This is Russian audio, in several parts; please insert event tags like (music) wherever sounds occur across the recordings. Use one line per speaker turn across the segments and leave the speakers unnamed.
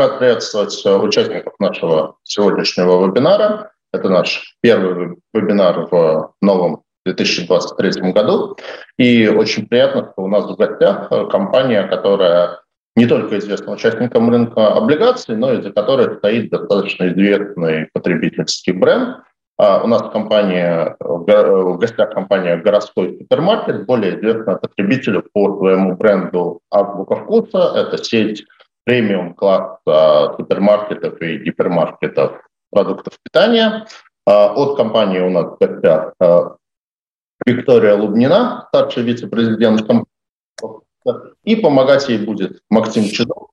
рад приветствовать участников нашего сегодняшнего вебинара. Это наш первый вебинар в новом 2023 году. И очень приятно, что у нас в гостях компания, которая не только известна участникам рынка облигаций, но и за которой стоит достаточно известный потребительский бренд. А у нас компания, в гостях компания «Городской супермаркет», более известная потребителю по своему бренду «Азбука вкуса». Это сеть премиум класса супермаркетов и гипермаркетов продуктов питания. А, от компании у нас в а, Виктория Лубнина, старший вице-президент и помогать ей будет Максим Чудов,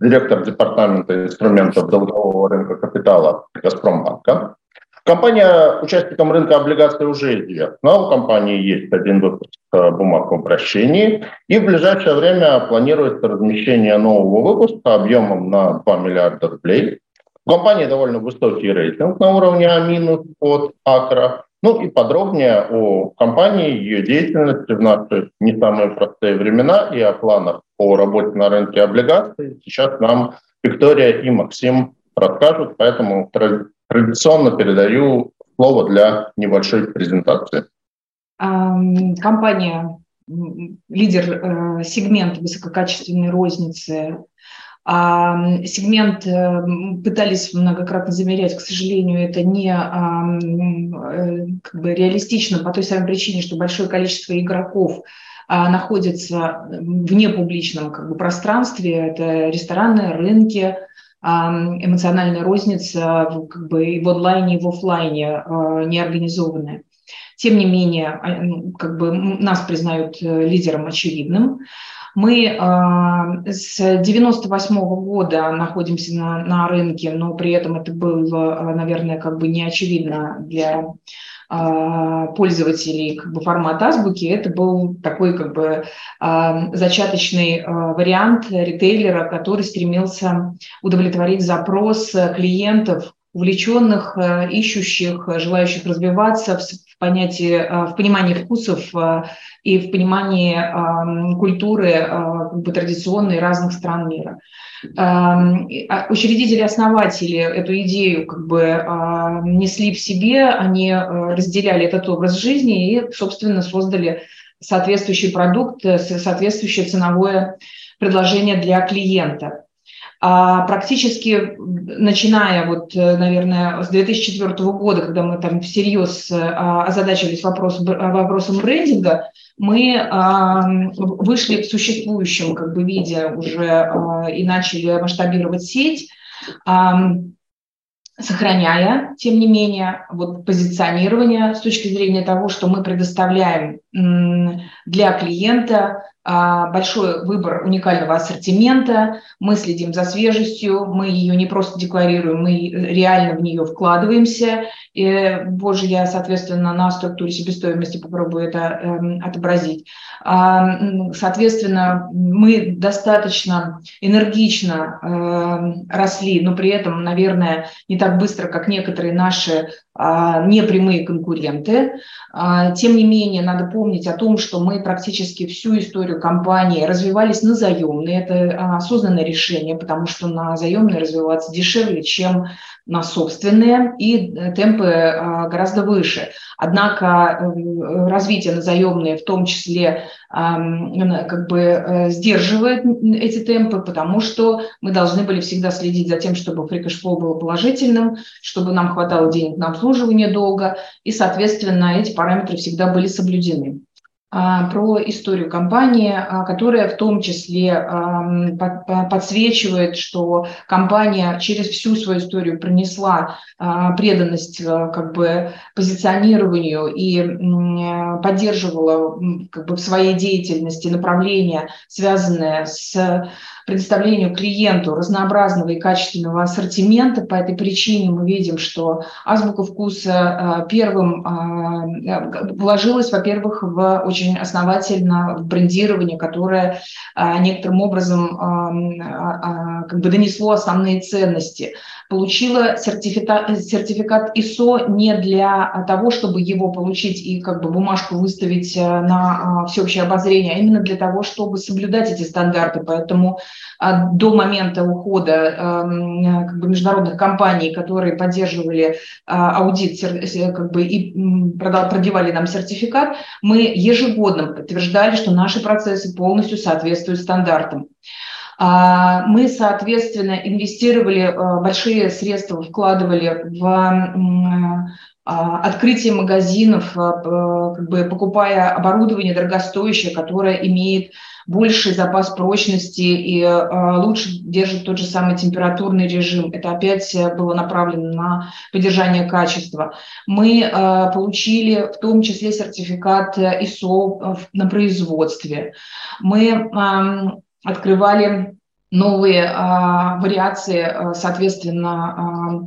директор департамента инструментов долгового рынка капитала Газпромбанка. Компания участникам рынка облигаций уже известна. У компании есть один выпуск э, бумаг в обращении. И в ближайшее время планируется размещение нового выпуска объемом на 2 миллиарда рублей. У компании довольно высокий рейтинг на уровне А- от Акра. Ну и подробнее о компании, ее деятельности в наши не самые простые времена и о планах по работе на рынке облигаций сейчас нам Виктория и Максим расскажут, поэтому традиционно передаю слово для небольшой презентации.
Компания лидер э, сегмента высококачественной розницы. Сегмент э, пытались многократно замерять, к сожалению, это не э, как бы реалистично по той самой причине, что большое количество игроков а, находится в непубличном как бы, пространстве, это рестораны, рынки, эмоциональная розница как бы и в онлайне, и в офлайне а, неорганизованная. Тем не менее, а, как бы нас признают э, лидером очевидным. Мы э, с 98 -го года находимся на, на рынке, но при этом это было, наверное, как бы не очевидно для пользователей как бы формат азбуки. Это был такой как бы э, зачаточный э, вариант ритейлера, который стремился удовлетворить запрос клиентов, увлеченных, ищущих, желающих развиваться в понятии, э, в понимании вкусов э, и в понимании э, культуры как бы, традиционной разных стран мира. А учредители-основатели эту идею как бы несли в себе, они разделяли этот образ жизни и, собственно, создали соответствующий продукт, соответствующее ценовое предложение для клиента. А практически начиная, вот, э, наверное, с 2004 года, когда мы там всерьез э, озадачились вопросом, вопросом брендинга, мы вышли в существующем как бы, виде уже а, и начали масштабировать сеть, сохраняя, тем не менее, вот позиционирование с точки зрения того, что мы предоставляем для клиента а, большой выбор уникального ассортимента, мы следим за свежестью, мы ее не просто декларируем, мы реально в нее вкладываемся. И позже я, соответственно, на структуре себестоимости попробую это э, отобразить. А, соответственно, мы достаточно энергично э, росли, но при этом, наверное, не так быстро, как некоторые наши непрямые конкуренты. А, тем не менее, надо помнить о том, что мы практически всю историю компании развивались на заемные. Это осознанное решение, потому что на заемные развиваться дешевле, чем на собственные, и э, темпы а, гораздо выше. Однако э, развитие на заемные в том числе как бы э, сдерживает эти темпы, потому что мы должны были всегда следить за тем, чтобы cash было положительным, чтобы нам хватало денег на обслуживание долга, и, соответственно, эти параметры всегда были соблюдены. А, про историю компании, а, которая в том числе подсвечивает, что компания через всю свою историю пронесла а, преданность как бы позиционированию и поддерживала как бы в своей деятельности направления, связанные с предоставлению клиенту разнообразного и качественного ассортимента. По этой причине мы видим, что азбука вкуса первым вложилась, во-первых, в очень основательно в брендирование, которое некоторым образом как бы донесло основные ценности получила сертификат, сертификат ISO не для того, чтобы его получить и как бы бумажку выставить э, на а, всеобщее обозрение, а именно для того, чтобы соблюдать эти стандарты. Поэтому а, до момента ухода эм, как бы, международных компаний, которые поддерживали а, аудит как бы, и продевали нам сертификат, мы ежегодно подтверждали, что наши процессы полностью соответствуют стандартам. А, мы, соответственно, инвестировали а, большие средства, вкладывали в а, открытие магазинов, как бы покупая оборудование дорогостоящее, которое имеет больший запас прочности и лучше держит тот же самый температурный режим. Это опять было направлено на поддержание качества. Мы получили в том числе сертификат ISO на производстве. Мы открывали новые вариации, соответственно, а,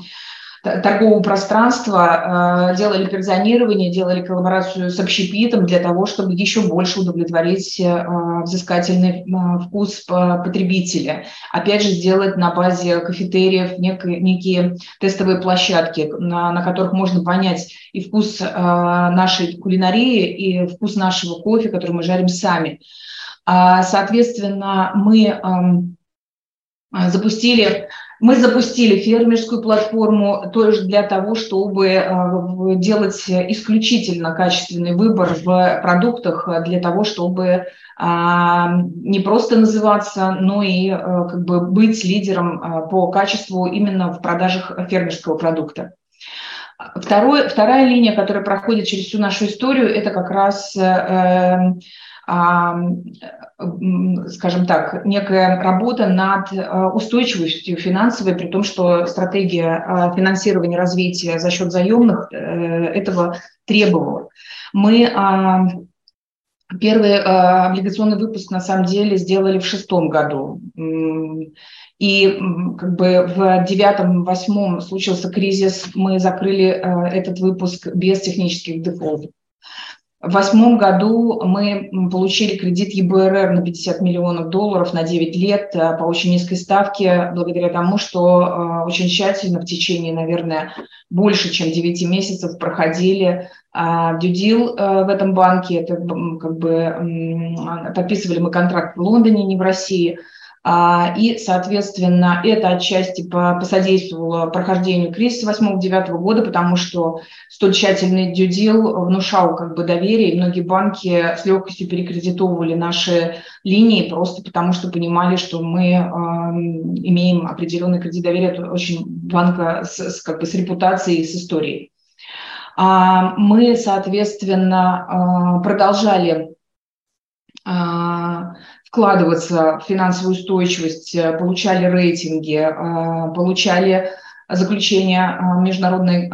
торгового пространства, а, делали перзонирование, делали коллаборацию с общепитом для того, чтобы еще больше удовлетворить а, взыскательный а, вкус потребителя. Опять же, сделать на базе кафетериев некие, некие тестовые площадки, на, которых можно понять и вкус нашей кулинарии, и вкус нашего кофе, который мы жарим сами. А, соответственно, мы запустили мы запустили фермерскую платформу тоже для того, чтобы делать исключительно качественный выбор в продуктах, для того, чтобы а, не просто называться, но и как бы быть лидером по качеству именно в продажах фермерского продукта. Второй, вторая линия, которая проходит через всю нашу историю, это как раз э, скажем так, некая работа над э, устойчивостью финансовой, при том, что стратегия э, финансирования развития за счет заемных э, этого требовала. Мы Первый облигационный выпуск на самом деле сделали в шестом году. И как бы в девятом-восьмом случился кризис, мы закрыли этот выпуск без технических дефолтов. В восьмом году мы получили кредит ЕБРР на 50 миллионов долларов на 9 лет э, по очень низкой ставке, благодаря тому, что э, очень тщательно в течение, наверное, больше, чем 9 месяцев проходили дюдил э, в этом банке. Это как бы подписывали мы контракт в Лондоне, не в России – и, соответственно, это отчасти посодействовало прохождению кризиса 8-9 года, потому что столь тщательный дюдил внушал как бы доверие, и многие банки с легкостью перекредитовывали наши линии просто потому, что понимали, что мы э, имеем определенный кредит доверия, это очень банка с, с, как бы, с репутацией, с историей. А, мы, соответственно, продолжали вкладываться в финансовую устойчивость, э, получали рейтинги, э, получали заключение э, международной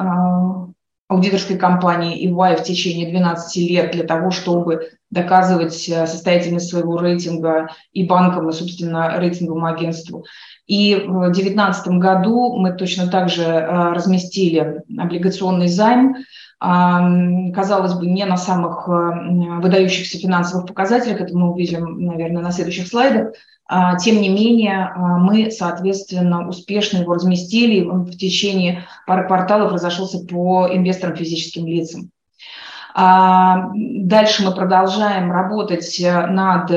аудиторской компании EY в течение 12 лет для того, чтобы доказывать состоятельность своего рейтинга и банкам, и, собственно, рейтинговому агентству. И в 2019 году мы точно так же разместили облигационный займ казалось бы, не на самых э, выдающихся финансовых показателях, это мы увидим, наверное, на следующих слайдах, а, тем не менее, а, мы, соответственно, успешно его разместили, он в течение пары кварталов разошелся по инвесторам физическим лицам. А, дальше мы продолжаем работать над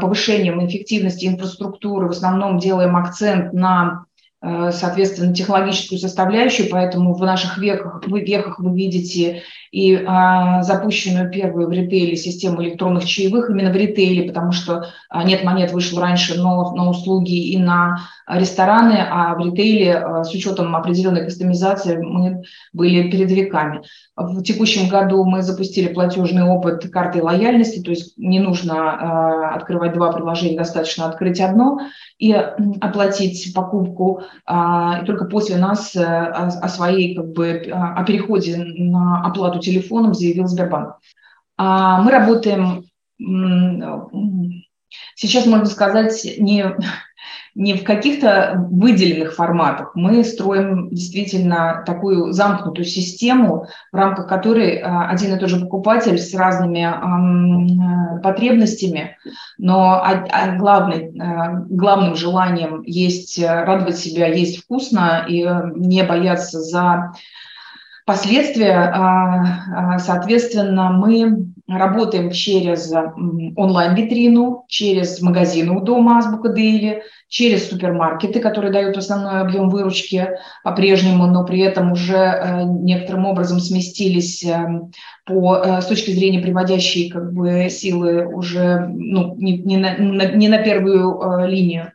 повышением эффективности инфраструктуры, в основном делаем акцент на Э, соответственно, технологическую составляющую, поэтому в наших веках, в веках вы видите и а, запущенную первую в ритейле систему электронных чаевых именно в ритейле, потому что а, нет монет вышел раньше, но на услуги и на рестораны, а в ритейле а, с учетом определенной кастомизации мы были передовиками. В текущем году мы запустили платежный опыт карты лояльности, то есть не нужно а, открывать два приложения, достаточно открыть одно и оплатить покупку, а, и только после нас а, о своей как бы о переходе на оплату телефоном заявил Сбербанк. А, мы работаем сейчас можно сказать не не в каких-то выделенных форматах. Мы строим действительно такую замкнутую систему, в рамках которой а, один и тот же покупатель с разными э, потребностями, но главный, э, главным желанием есть э, радовать себя, есть вкусно и не бояться за последствия. А, соответственно, мы работаем через онлайн-витрину, через магазины у дома Азбука Дейли, через супермаркеты, которые дают основной объем выручки по-прежнему, но при этом уже э, некоторым образом сместились эм, по, э, с точки зрения приводящей как бы, силы уже ну, не, не, на, не на первую э, линию.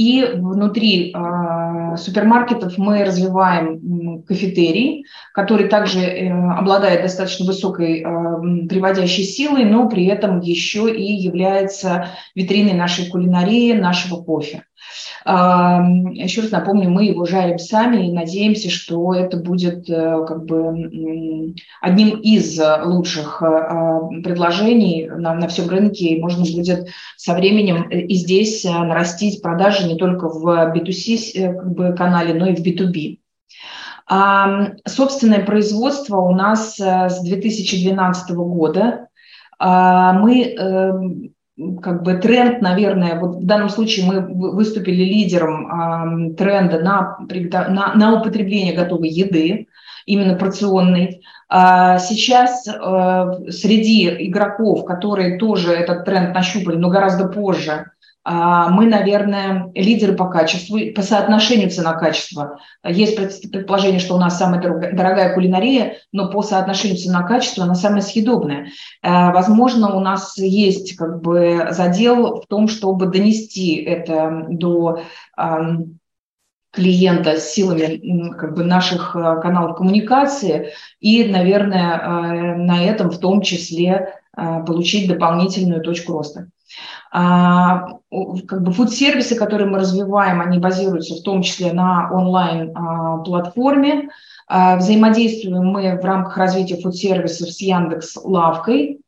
И внутри э, супермаркетов мы развиваем кафетерий, который также э, обладает достаточно высокой э, приводящей силой, но при этом еще и является витриной нашей кулинарии, нашего кофе. Еще раз напомню, мы его жарим сами и надеемся, что это будет э, как бы одним из лучших э, предложений на, на всем рынке, и можно будет со временем и здесь э, нарастить продажи не только в B2C как бы, канале, но и в B2B. А, собственное производство у нас с 2012 года. А, мы как бы тренд, наверное, вот в данном случае мы выступили лидером э, тренда на, на, на употребление готовой еды, именно порционной. А сейчас э, среди игроков, которые тоже этот тренд нащупали, но гораздо позже, мы, наверное, лидеры по качеству, по соотношению цена-качество. Есть предположение, что у нас самая дорогая кулинария, но по соотношению цена-качество она самая съедобная. А, возможно, у нас есть как бы задел в том, чтобы донести это до клиента с силами как бы, наших а, каналов коммуникации и, наверное, на этом в том числе получить дополнительную точку роста. А, как бы фуд-сервисы, которые мы развиваем, они базируются в том числе на онлайн-платформе. А, взаимодействуем мы в рамках развития фуд-сервисов с Яндекс Лавкой.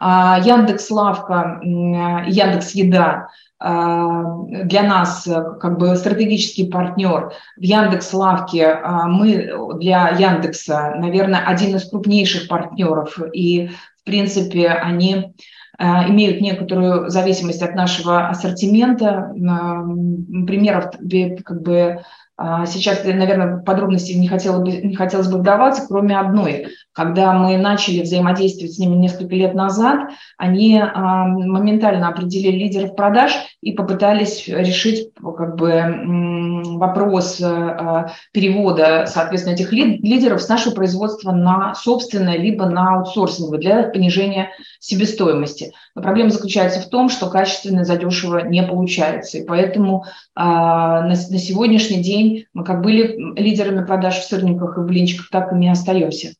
А, Яндекс Лавка, Яндекс Еда для нас как бы стратегический партнер в Яндекс Лавке. Мы для Яндекса, наверное, один из крупнейших партнеров. И, в принципе, они Э, имеют некоторую зависимость от нашего ассортимента. Примеров как бы сейчас, наверное, подробности не, хотела бы, не хотелось бы вдаваться, кроме одной. Когда мы начали взаимодействовать с ними несколько лет назад, они а, моментально определили лидеров продаж и попытались решить как бы, вопрос а, перевода, соответственно, этих лидеров с нашего производства на собственное, либо на аутсорсинговое для понижения себестоимости. Но проблема заключается в том, что качественно задешево не получается. И поэтому на сегодняшний день день мы как были лидерами продаж в сырниках и блинчиках, так и не остаемся.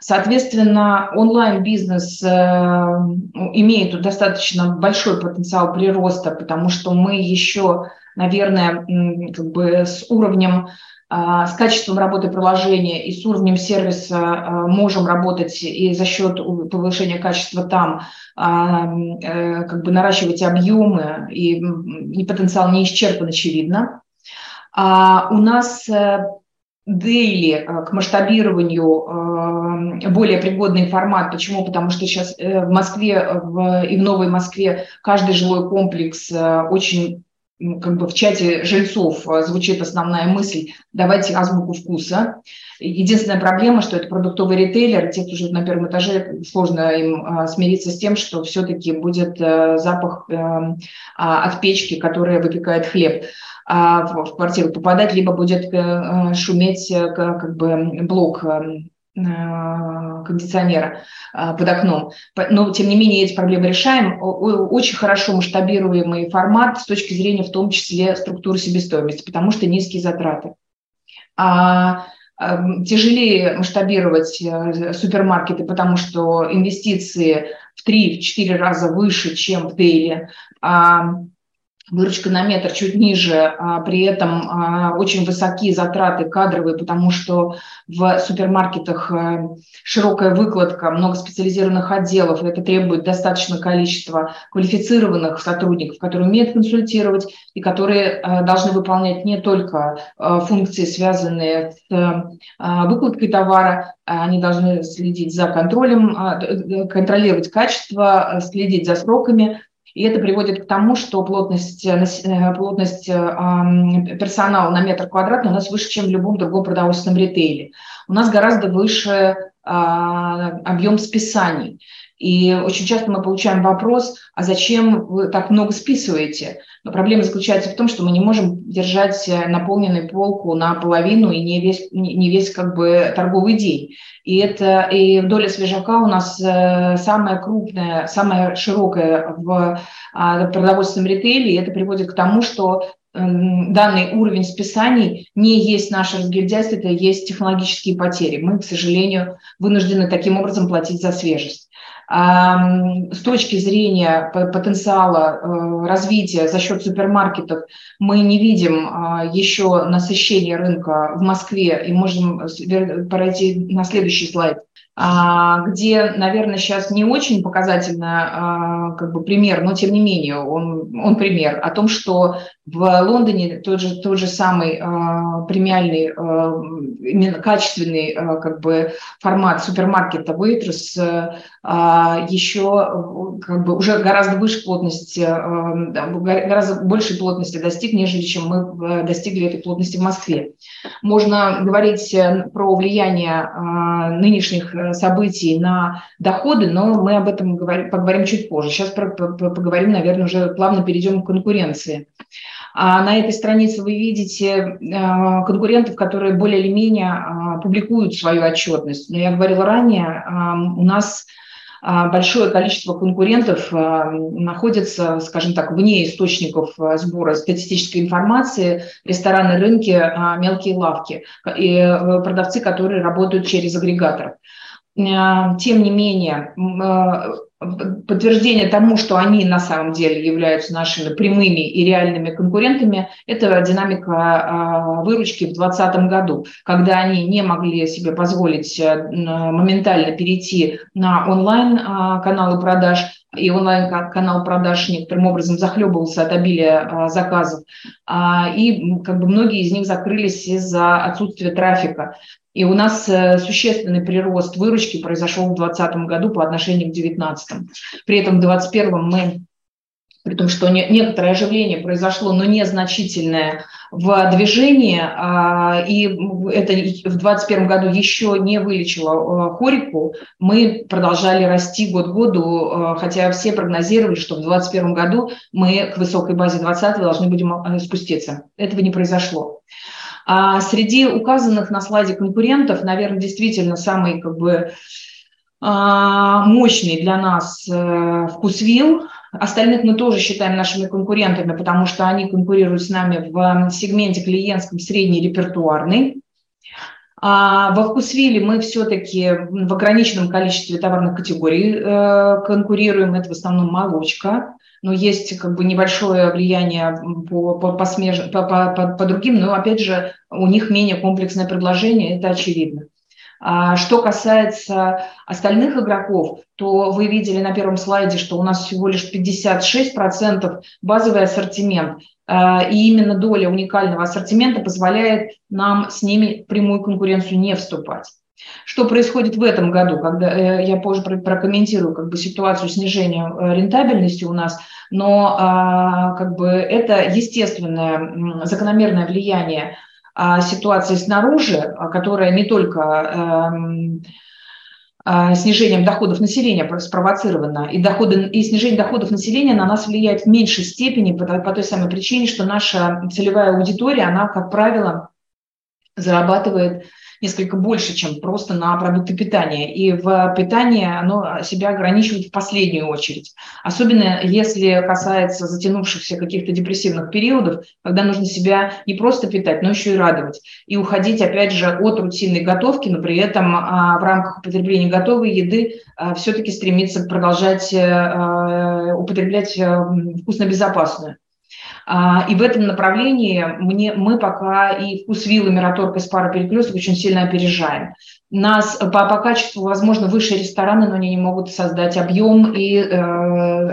Соответственно, онлайн-бизнес э, имеет достаточно большой потенциал прироста, потому что мы еще, наверное, как бы с уровнем а, с качеством работы приложения и с уровнем сервиса а, можем работать и за счет повышения качества там а, э, как бы наращивать объемы, и потенциал не исчерпан, очевидно. А у нас дейли э, к масштабированию э, более пригодный формат. Почему? Потому что сейчас э, в Москве и в Новой Москве каждый жилой комплекс очень как бы в чате жильцов звучит основная мысль «давайте азбуку вкуса». Единственная проблема, что это продуктовый ритейлер, те, кто живет на первом этаже, сложно им смириться с тем, что все-таки будет запах а, от печки, которая выпекает хлеб. А, в квартиру попадать, либо будет э, шуметь э, как бы блок э, кондиционера под окном. Но, тем не менее, эти проблемы решаем. Очень хорошо масштабируемый формат с точки зрения, в том числе, структуры себестоимости, потому что низкие затраты. А тяжелее масштабировать супермаркеты, потому что инвестиции в 3-4 раза выше, чем в дейли. А выручка на метр чуть ниже, а при этом а, очень высокие затраты кадровые, потому что в супермаркетах а, широкая выкладка, много специализированных отделов, и это требует достаточное количество квалифицированных сотрудников, которые умеют консультировать и которые а, должны выполнять не только а, функции, связанные с а, выкладкой товара, они должны следить за контролем, а, контролировать качество, следить за сроками, и это приводит к тому, что плотность, э, э, плотность э, персонала на метр квадратный у нас выше, чем в любом другом продовольственном ритейле. У нас гораздо выше объем списаний. И очень часто мы получаем вопрос, а зачем вы так много списываете? Но проблема заключается в том, что мы не можем держать наполненную полку наполовину и не весь, не весь как бы торговый день. И это и доля свежака у нас э, самая крупная, самая широкая в а, продовольственном ритейле. И это приводит к тому, что данный уровень списаний не есть наше разгильдяйство, это есть технологические потери. Мы, к сожалению, вынуждены таким образом платить за свежесть. С точки зрения потенциала э, развития за счет супермаркетов мы не видим а, еще насыщения рынка в Москве и можем пройти на следующий слайд. А, где, наверное, сейчас не очень показательно как бы пример, но тем не менее он, он пример о том, что в Лондоне тот же, тот же самый а, премиальный, именно качественный как бы формат супермаркета Waitrose еще как бы уже гораздо выше плотности, гораздо большей плотности достиг, нежели чем мы достигли этой плотности в Москве. Можно говорить э, про влияние нынешних Э, событий на доходы, но мы об этом поговорим чуть позже. Сейчас поговорим, наверное, уже плавно перейдем к конкуренции. А на этой странице вы видите э, конкурентов, которые более или менее а, публикуют свою отчетность. Но я говорила ранее, у нас а, большое количество конкурентов находится, скажем так, вне источников сбора статистической информации, рестораны, рынки, мелкие лавки и э, продавцы, которые работают через агрегаторов. Э, тем не менее, подтверждение тому, что они на самом деле являются нашими прямыми и реальными конкурентами, это динамика э, выручки в 2020 году, когда они не могли себе позволить моментально перейти на онлайн-каналы продаж, и онлайн-канал продаж некоторым образом захлебывался от обилия заказов. А, и как бы многие из них закрылись из-за отсутствия трафика. И у нас э, существенный прирост выручки произошел в 2020 году по отношению к 2019. При этом в 2021 мы, при том, что некоторое оживление произошло, но незначительное в движении, а, и это в 2021 году еще не вылечило э, хорику, мы продолжали расти год к году, э, хотя все прогнозировали, что в 2021 году мы к высокой базе 2020 должны будем спуститься. Этого не произошло. А среди указанных на слайде конкурентов, наверное, действительно самый как бы а, мощный для нас э, вкусвилл. Остальных мы тоже считаем нашими конкурентами, потому что они конкурируют с нами в сегменте клиентском средний репертуарный. А во вкусвилле мы все-таки в ограниченном количестве товарных категорий э, конкурируем. Это в основном молочка, но есть как бы небольшое влияние по, по, по, смеж... по, по, по, по другим, но опять же у них менее комплексное предложение, это очевидно. А что касается остальных игроков, то вы видели на первом слайде, что у нас всего лишь 56% базовый ассортимент. А, и именно доля уникального ассортимента позволяет нам с ними в прямую конкуренцию не вступать. Что происходит в этом году, когда э, я позже прокомментирую как бы ситуацию снижения э, рентабельности у нас, но а, как бы это естественное закономерное влияние ситуации снаружи, а, которая не только эм, снижением доходов населения спровоцировано, и, доходы, и снижение доходов населения на нас влияет в меньшей степени по, по той самой причине, что наша целевая аудитория, она, как правило, зарабатывает несколько больше, чем просто на продукты питания. И в питании оно себя ограничивает в последнюю очередь. Особенно если касается затянувшихся каких-то депрессивных периодов, когда нужно себя не просто питать, но еще и радовать. И уходить, опять же, от рутинной готовки, но при этом а, в рамках употребления готовой еды а, все-таки стремиться продолжать э, употреблять э, вкусно-безопасную. А, и в этом направлении мне, мы пока и вкус виллы, Мираторг и Спара Перекресток очень сильно опережаем. Нас по, по качеству, возможно, выше рестораны, но они не могут создать объем и э,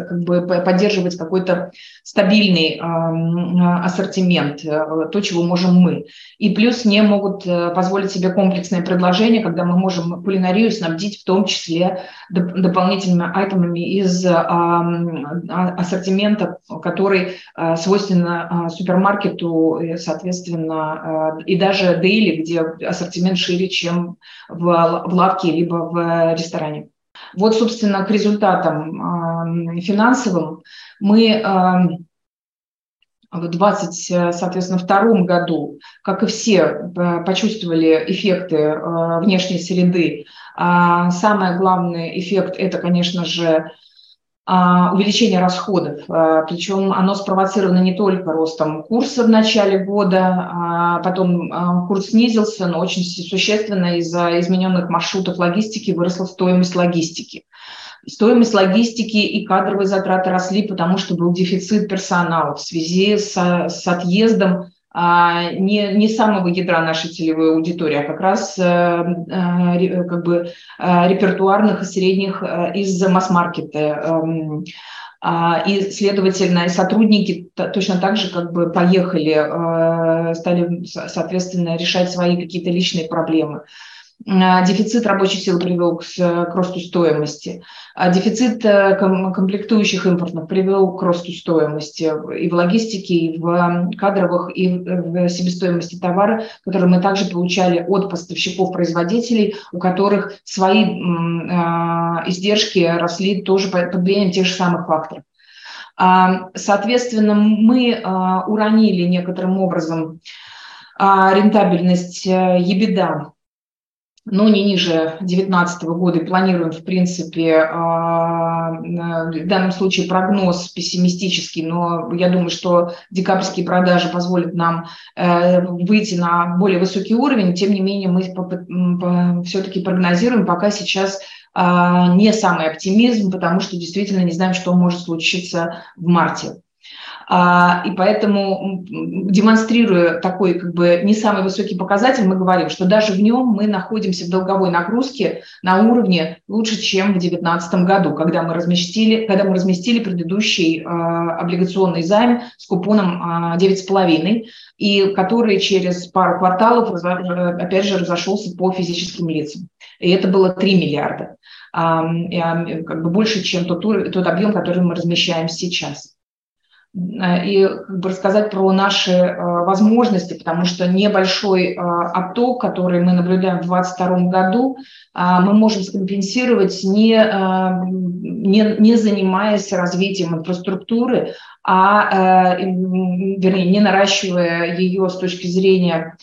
как бы поддерживать какой-то стабильный э, ассортимент, э, то, чего можем мы. И плюс не могут э, позволить себе комплексное предложение, когда мы можем кулинарию снабдить в том числе доп- дополнительными айтемами из э, ассортимента, который э, свойственно э, супермаркету, и, соответственно, э, и даже дейли, где ассортимент шире, чем в, в лавке либо в ресторане. Вот, собственно, к результатам э, финансовым мы э, в 20, соответственно, втором году, как и все, э, почувствовали эффекты внешней среды. А самый главный эффект – это, конечно же, а, увеличение расходов. А, Причем оно спровоцировано не только ростом курса в начале года, а потом курс снизился, но очень существенно из-за измененных маршрутов логистики выросла стоимость логистики. Стоимость логистики и кадровые затраты росли, потому что был дефицит персонала в связи с, с отъездом а, не, не самого ядра нашей целевой аудитории, а как раз э, э, как бы э, репертуарных и средних из масс-маркета. Эм, а, и, следовательно, сотрудники точно так же как бы поехали, стали, соответственно, решать свои какие-то личные проблемы. А, дефицит рабочей силы привел к, росту стоимости. А дефицит э, комплектующих импортных привел к росту стоимости и в логистике, и в кадровых, и в себестоимости товара, которые мы также получали от поставщиков-производителей, у которых свои а, издержки росли тоже под влиянием тех же самых факторов. Соответственно, мы уронили некоторым образом рентабельность ебеда но не ниже 2019 года и планируем, в принципе, а, в данном случае прогноз пессимистический, но я думаю, что декабрьские продажи позволят нам э, выйти на более высокий уровень. Тем не менее, мы все-таки прогнозируем пока сейчас а, не самый оптимизм, потому что действительно не знаем, что может случиться в марте. А, и поэтому, демонстрируя такой как бы не самый высокий показатель, мы говорим, что даже в нем мы находимся в долговой нагрузке на уровне лучше, чем в 2019 году, когда мы разместили, когда мы разместили предыдущий а, облигационный займ с купоном 9,5, а, и который через пару кварталов, опять же, разошелся по физическим лицам. И это было 3 миллиарда. Как бы больше, чем тот, тот объем, который мы размещаем сейчас. Э, и как бы рассказать про наши э, возможности, потому что небольшой э, отток, который мы наблюдаем в 2022 году, мы можем скомпенсировать, не, не, не занимаясь развитием инфраструктуры, а, вернее, не наращивая ее с точки зрения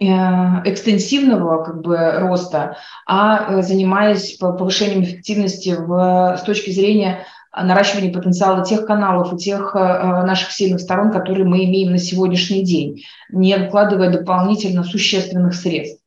экстенсивного как бы роста, а занимаясь повышением эффективности в, с точки зрения наращивание потенциала тех каналов и тех э, э, наших сильных сторон, которые мы имеем на сегодняшний день, не вкладывая дополнительно существенных средств.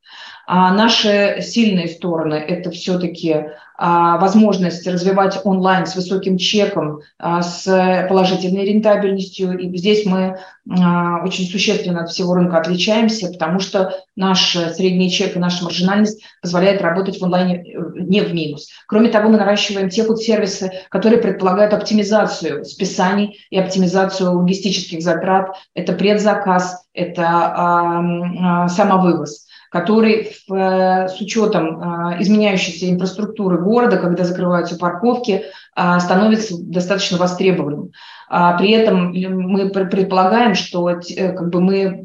А наши сильные стороны – это все-таки а, возможность развивать онлайн с высоким чеком, а, с положительной рентабельностью. И здесь мы очень существенно от всего рынка отличаемся, потому что наш средний чек и наша маржинальность позволяет работать в онлайне э, не в минус. Кроме того, мы наращиваем те сервисы, которые предполагают оптимизацию списаний и оптимизацию логистических затрат. Это предзаказ, это самовывоз который э, с учетом э, изменяющейся инфраструктуры города, когда закрываются парковки, э, становится достаточно востребованным. А при этом мы предполагаем, что как бы мы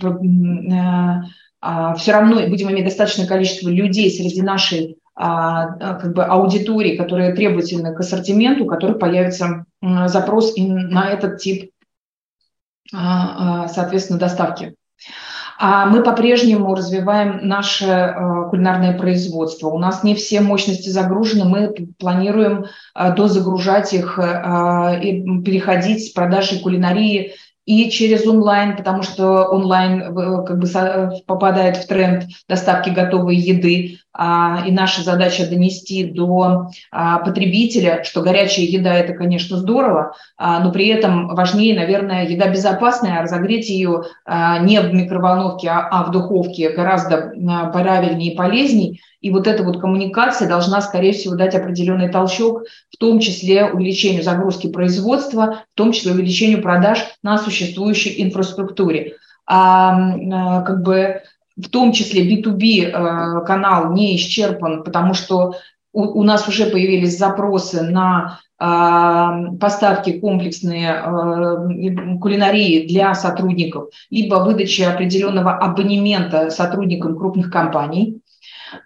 а, все равно будем иметь достаточное количество людей среди нашей а, как бы аудитории, которые требовательны к ассортименту, у которых появится запрос и на этот тип, соответственно, доставки. А мы по-прежнему развиваем наше э, кулинарное производство. У нас не все мощности загружены, мы планируем э, дозагружать их э, и переходить с продажи кулинарии и через онлайн, потому что онлайн э, как бы попадает в тренд доставки готовой еды, а, и наша задача донести до а, потребителя, что горячая еда – это, конечно, здорово, а, но при этом важнее, наверное, еда безопасная, разогреть ее не в микроволновке, а в духовке гораздо правильнее и полезней. И вот эта вот коммуникация должна, скорее всего, дать определенный толчок, в том числе увеличению загрузки производства, в том числе увеличению продаж на существующей инфраструктуре. А, как бы в том числе B2B э, канал не исчерпан, потому что у, у нас уже появились запросы на э, поставки комплексные э, кулинарии для сотрудников, либо выдачи определенного абонемента сотрудникам крупных компаний.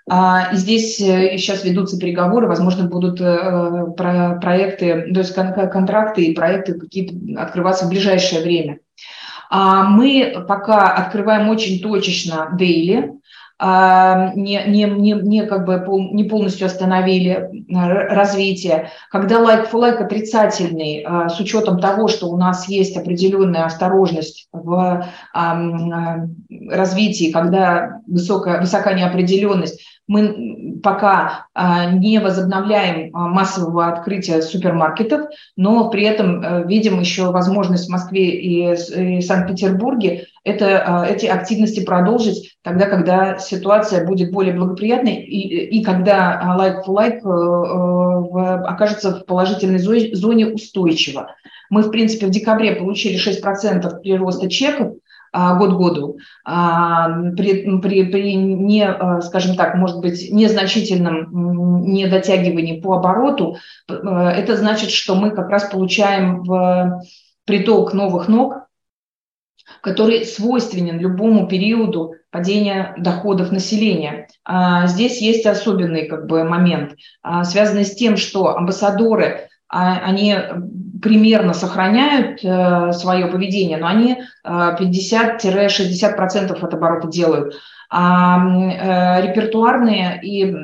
А, и здесь сейчас ведутся переговоры, возможно, будут проекты, то есть контракты и проекты какие-то открываться в ближайшее время. А мы пока открываем очень точечно дейли, не, не, не, не, как бы не полностью остановили развитие. Когда лайк for лайк отрицательный, а, с учетом того, что у нас есть определенная осторожность в развитии, когда высокая, высока неопределенность, мы пока а, не возобновляем а, массового открытия супермаркетов, но при этом э, видим еще возможность в Москве и Санкт-Петербурге это, а, эти активности продолжить тогда, когда ситуация будет более благоприятной и, и когда for like э, окажется в положительной зоне устойчиво. Мы, в принципе, в декабре получили 6% прироста чеков, год году, а, при, при, при не, а, скажем так, может быть, незначительном недотягивании по обороту, это значит, что мы как раз получаем в приток новых ног, который свойственен любому периоду падения доходов населения. Здесь есть особенный как бы, момент, связанный с тем, что амбассадоры они примерно сохраняют э, свое поведение, но они 50-60% от оборота делают. А э, репертуарные и,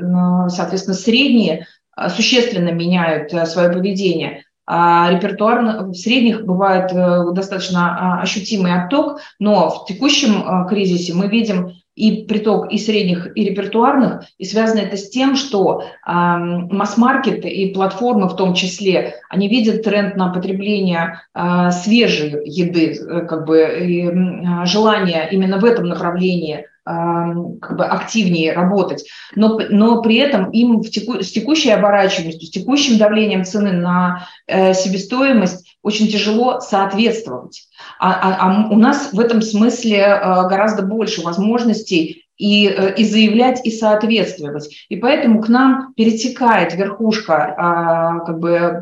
соответственно, средние э, существенно меняют свое поведение. А репертуар в средних бывает достаточно ощутимый отток, но в текущем кризисе мы видим и приток и средних, и репертуарных, и связано это с тем, что э, масс-маркеты и платформы в том числе, они видят тренд на потребление э, свежей еды, э, как бы и, э, желание именно в этом направлении как бы активнее работать, но, но при этом им в теку, с текущей оборачиваемостью, с текущим давлением цены на э, себестоимость очень тяжело соответствовать. А, а, а у нас в этом смысле э, гораздо больше возможностей и, э, и заявлять, и соответствовать. И поэтому к нам перетекает верхушка э, как бы,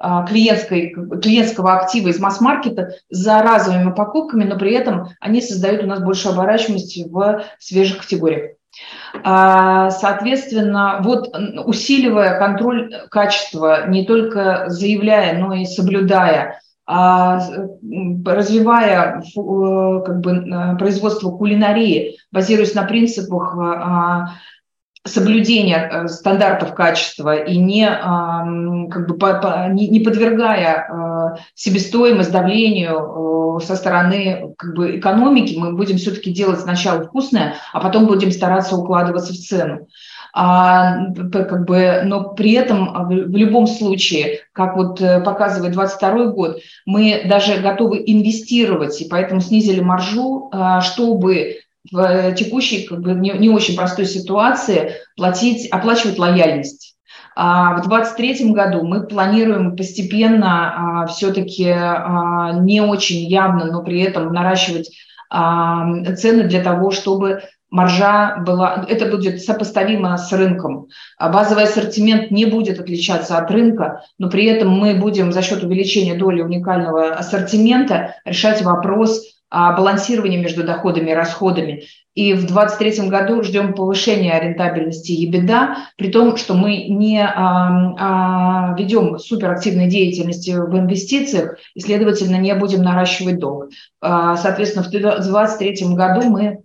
а, клиентской, клиентского актива из масс-маркета за разовыми покупками, но при этом они создают у нас больше оборачиваемости в свежих категориях. А, соответственно, вот усиливая контроль качества, не только заявляя, но и соблюдая, а, развивая э, как бы, э, производство кулинарии, базируясь на принципах соблюдения э, стандартов качества и не, как бы, не, не подвергая э, себестоимость давлению э, со стороны как бы, экономики, мы будем все-таки делать сначала вкусное, а потом будем стараться укладываться в цену. А, как бы, но при этом в любом случае, как вот показывает 22 год, мы даже готовы инвестировать, и поэтому снизили маржу, чтобы в текущей как бы, не, не очень простой ситуации платить, оплачивать лояльность. А в 2023 году мы планируем постепенно а, все-таки а, не очень явно, но при этом наращивать а, цены для того, чтобы маржа была, это будет сопоставимо с рынком. А базовый ассортимент не будет отличаться от рынка, но при этом мы будем за счет увеличения доли уникального ассортимента решать вопрос балансирование между доходами и расходами. И в 2023 году ждем повышения рентабельности ебеда, при том, что мы не а, а, ведем суперактивной деятельности в инвестициях и, следовательно, не будем наращивать долг. А, соответственно, в 2023 году мы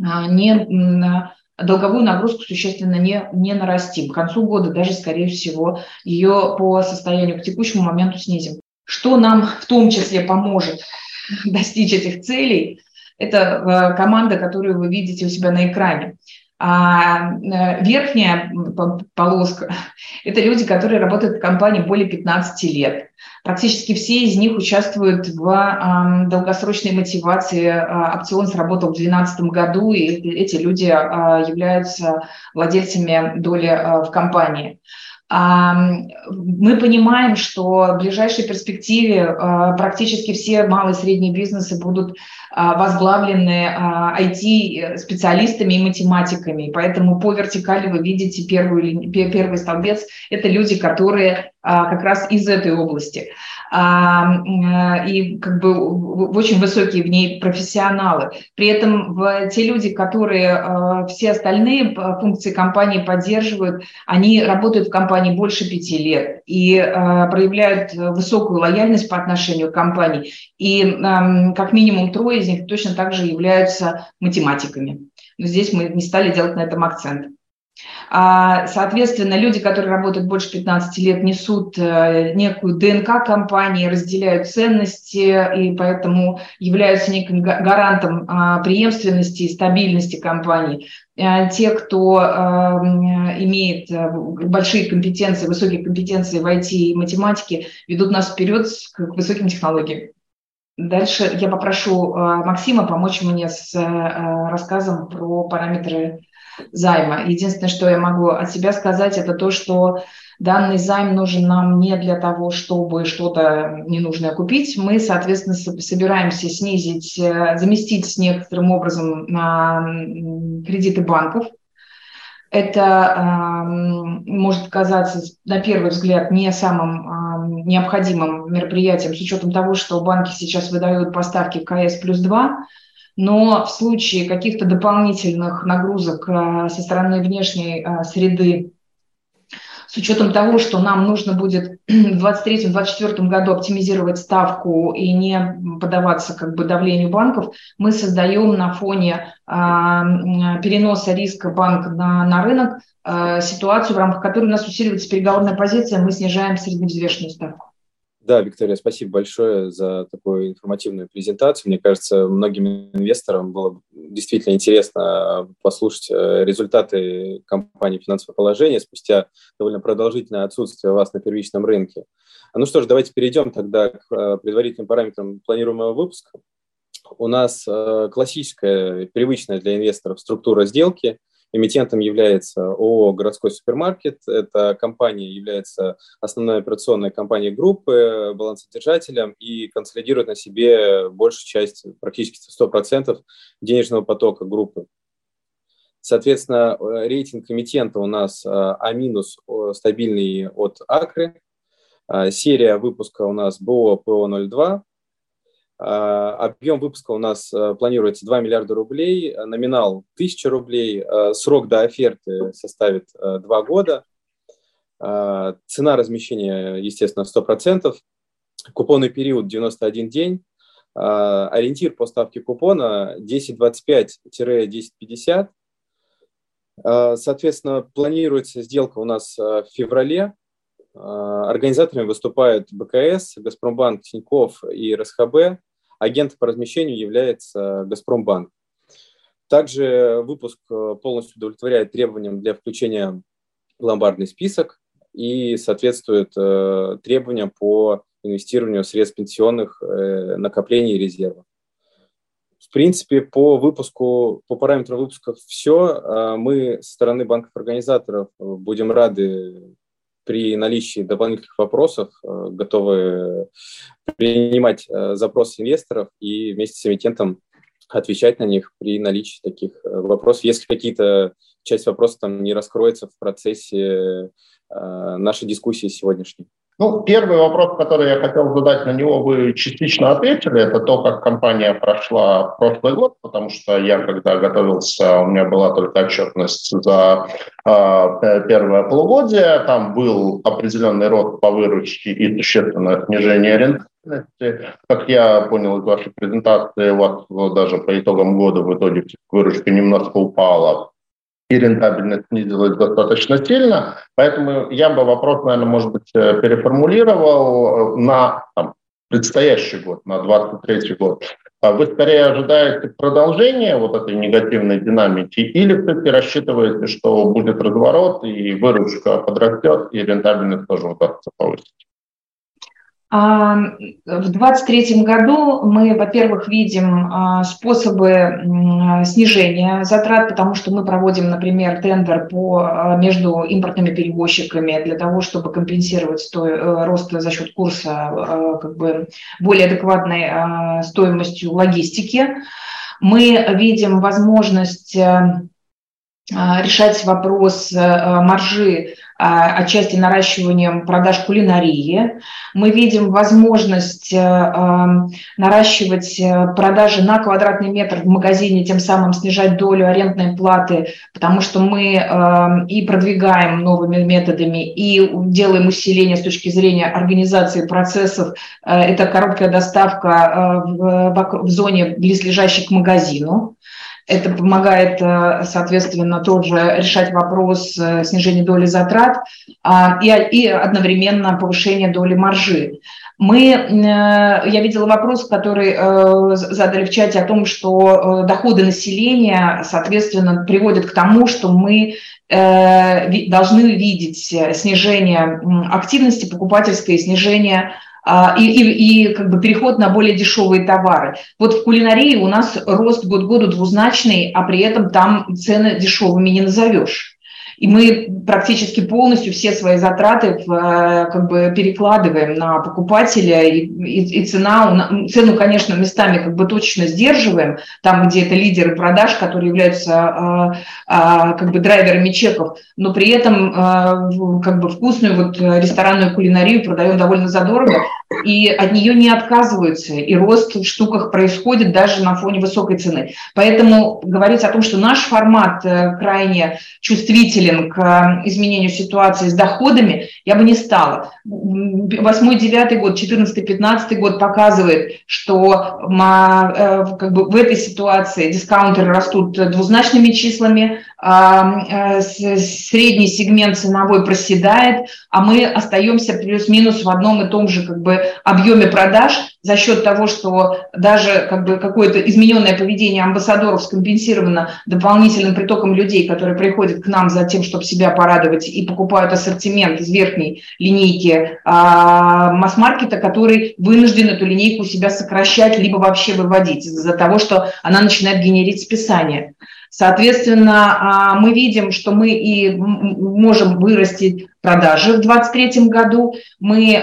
а, не долговую нагрузку существенно не, не нарастим. К концу года даже, скорее всего, ее по состоянию к текущему моменту снизим. что нам в том числе поможет (laughs) достичь этих целей, это команда, которую вы видите у себя на экране. А э, верхняя полоска – это люди, которые работают в компании более 15 лет. Практически все из них участвуют в долгосрочной мотивации. А, опцион сработал в 2012 году, и эти люди а, являются владельцами доли в компании. Мы понимаем, что в ближайшей перспективе практически все малые и средние бизнесы будут а, возглавлены IT-специалистами а, и математиками. Поэтому по вертикали вы видите первый, первый столбец. Это люди, которые а, как раз из этой области. И как бы очень высокие в ней профессионалы. При этом те люди, которые все остальные функции компании поддерживают, они работают в компании больше пяти лет и проявляют высокую лояльность по отношению к компании. И как минимум трое из них точно так же являются математиками. Но здесь мы не стали делать на этом акцент. А, соответственно, люди, которые работают больше 15 лет, несут э, некую ДНК компании, разделяют ценности и поэтому являются неким гарантом а, преемственности и стабильности компании. Э, те, кто имеет э, большие компетенции, высокие компетенции в IT и математике, ведут нас вперед к высоким технологиям. Дальше я попрошу Максима помочь мне с рассказом про параметры займа. Единственное, что я могу от себя сказать, это то, что данный займ нужен нам не для того, чтобы что-то ненужное купить. Мы, соответственно, собираемся снизить, э, заместить некоторым образом кредиты банков – это э, может казаться на первый взгляд не самым э, необходимым мероприятием с учетом того, что банки сейчас выдают поставки КС плюс 2, но в случае каких-то дополнительных нагрузок э, со стороны внешней э, среды с учетом того, что нам нужно будет (clears throat) в 2023-2024 году оптимизировать ставку и не подаваться как бы давлению банков, мы создаем на фоне а, переноса риска банка на, на рынок ситуацию, в рамках которой у нас усиливается переговорная позиция, мы снижаем средневзвешенную ставку.
Да, Виктория, спасибо большое за такую информативную презентацию. Мне кажется, многим инвесторам было действительно интересно послушать э, результаты компании финансового положения спустя довольно продолжительное отсутствие вас на первичном рынке. Ну что ж, давайте перейдем тогда к э, предварительным параметрам планируемого выпуска. У нас э, классическая, привычная для инвесторов структура сделки – Эмитентом является ООО «Городской супермаркет». Эта компания является основной операционной компанией группы, балансодержателем и консолидирует на себе большую часть, практически 100% денежного потока группы. Соответственно, рейтинг эмитента у нас А- стабильный от Акры. Серия выпуска у нас БО ПО-02, а, объем выпуска у нас э, планируется 2 миллиарда рублей, номинал 1000 рублей, э, срок до оферты составит 2 э, года, а, цена размещения, естественно, 100%, купонный период 91 день, а, ориентир по ставке купона 10.25-10.50. Соответственно, планируется сделка у нас в феврале. Организаторами выступают БКС, Газпромбанк, Тиньков и РСХБ. Агентом по размещению является Газпромбанк. Также выпуск э, полностью удовлетворяет требованиям для включения в ломбардный список и соответствует э, требованиям по инвестированию средств пенсионных э, накоплений и резервов. В принципе, по выпуску, по параметрам выпуска все. Мы со стороны банков-организаторов будем рады при наличии дополнительных вопросов э, готовы принимать э, запросы инвесторов и вместе с эмитентом отвечать на них при наличии таких э, вопросов. Если какие-то часть вопросов там не раскроется в процессе нашей дискуссии сегодняшней.
Ну, первый вопрос, который я хотел задать, на него вы частично ответили, это то, как компания прошла прошлый год, потому что я, когда готовился, у меня была только отчетность за э, первое полугодие, там был определенный рост по выручке и существенное снижение рентабельности. Как я понял из вашей презентации, у вас даже по итогам года в итоге выручка немножко упала и рентабельность снизилась достаточно сильно. Поэтому я бы вопрос, наверное, может быть, э, переформулировал на там, предстоящий год, на 2023 год. А вы скорее ожидаете продолжения вот этой негативной динамики или все-таки рассчитываете, что будет разворот и выручка подрастет, и рентабельность тоже удастся повысить?
А, в 2023 году мы, во-первых, видим а, способы снижения затрат, потому что мы проводим, например, тендер по, а, между импортными перевозчиками для того, чтобы компенсировать стой, э, рост за счет курса как бы, более адекватной стоимостью логистики. Мы видим возможность э, решать вопрос э, маржи отчасти наращиванием продаж кулинарии. Мы видим возможность э, наращивать э, продажи на квадратный метр в магазине, тем самым снижать долю арендной платы, потому что мы э, и продвигаем новыми методами, и делаем усиление с точки зрения организации процессов. Это короткая доставка в зоне близлежащей к магазину. Это помогает, э, соответственно, тоже решать вопрос э, снижения доли затрат а, и одновременно повышения доли маржи. Мы, э, я видела вопрос, который задали в чате о том, что доходы населения, соответственно, приводят к тому, что мы должны видеть снижение активности покупательской, снижение и, и, и как бы переход на более дешевые товары. Вот в кулинарии у нас рост год году двузначный, а при этом там цены дешевыми не назовешь. И мы практически полностью все свои затраты э, как бы перекладываем на покупателя, и, и, и цена, цену, конечно, местами как бы точно сдерживаем, там, где это лидеры продаж, которые являются а, а, как бы драйверами чеков, но при этом как бы вкусную вот ресторанную кулинарию продаем довольно задорого, и от нее не отказываются, и рост в штуках происходит даже на фоне высокой цены. Поэтому говорить о том, что наш формат крайне чувствителен к изменению ситуации с доходами, я бы не стала. Восьмой, девятый год, четырнадцатый, пятнадцатый год показывает, что э, как бы в этой ситуации дискаунтеры растут двузначными числами, а, э, средний сегмент ценовой проседает, а мы остаемся плюс-минус в одном и том же как бы объеме продаж за счет того, что даже как бы какое-то измененное поведение амбассадоров скомпенсировано дополнительным притоком людей, которые приходят к нам за тем, чтобы себя порадовать и покупают ассортимент из верхней линейки а, масс-маркета, который вынужден эту линейку себя сокращать либо вообще выводить из-за того, что она начинает генерить списание. Соответственно, а, мы видим, что мы и можем вырастить продажи в 2023 году. Мы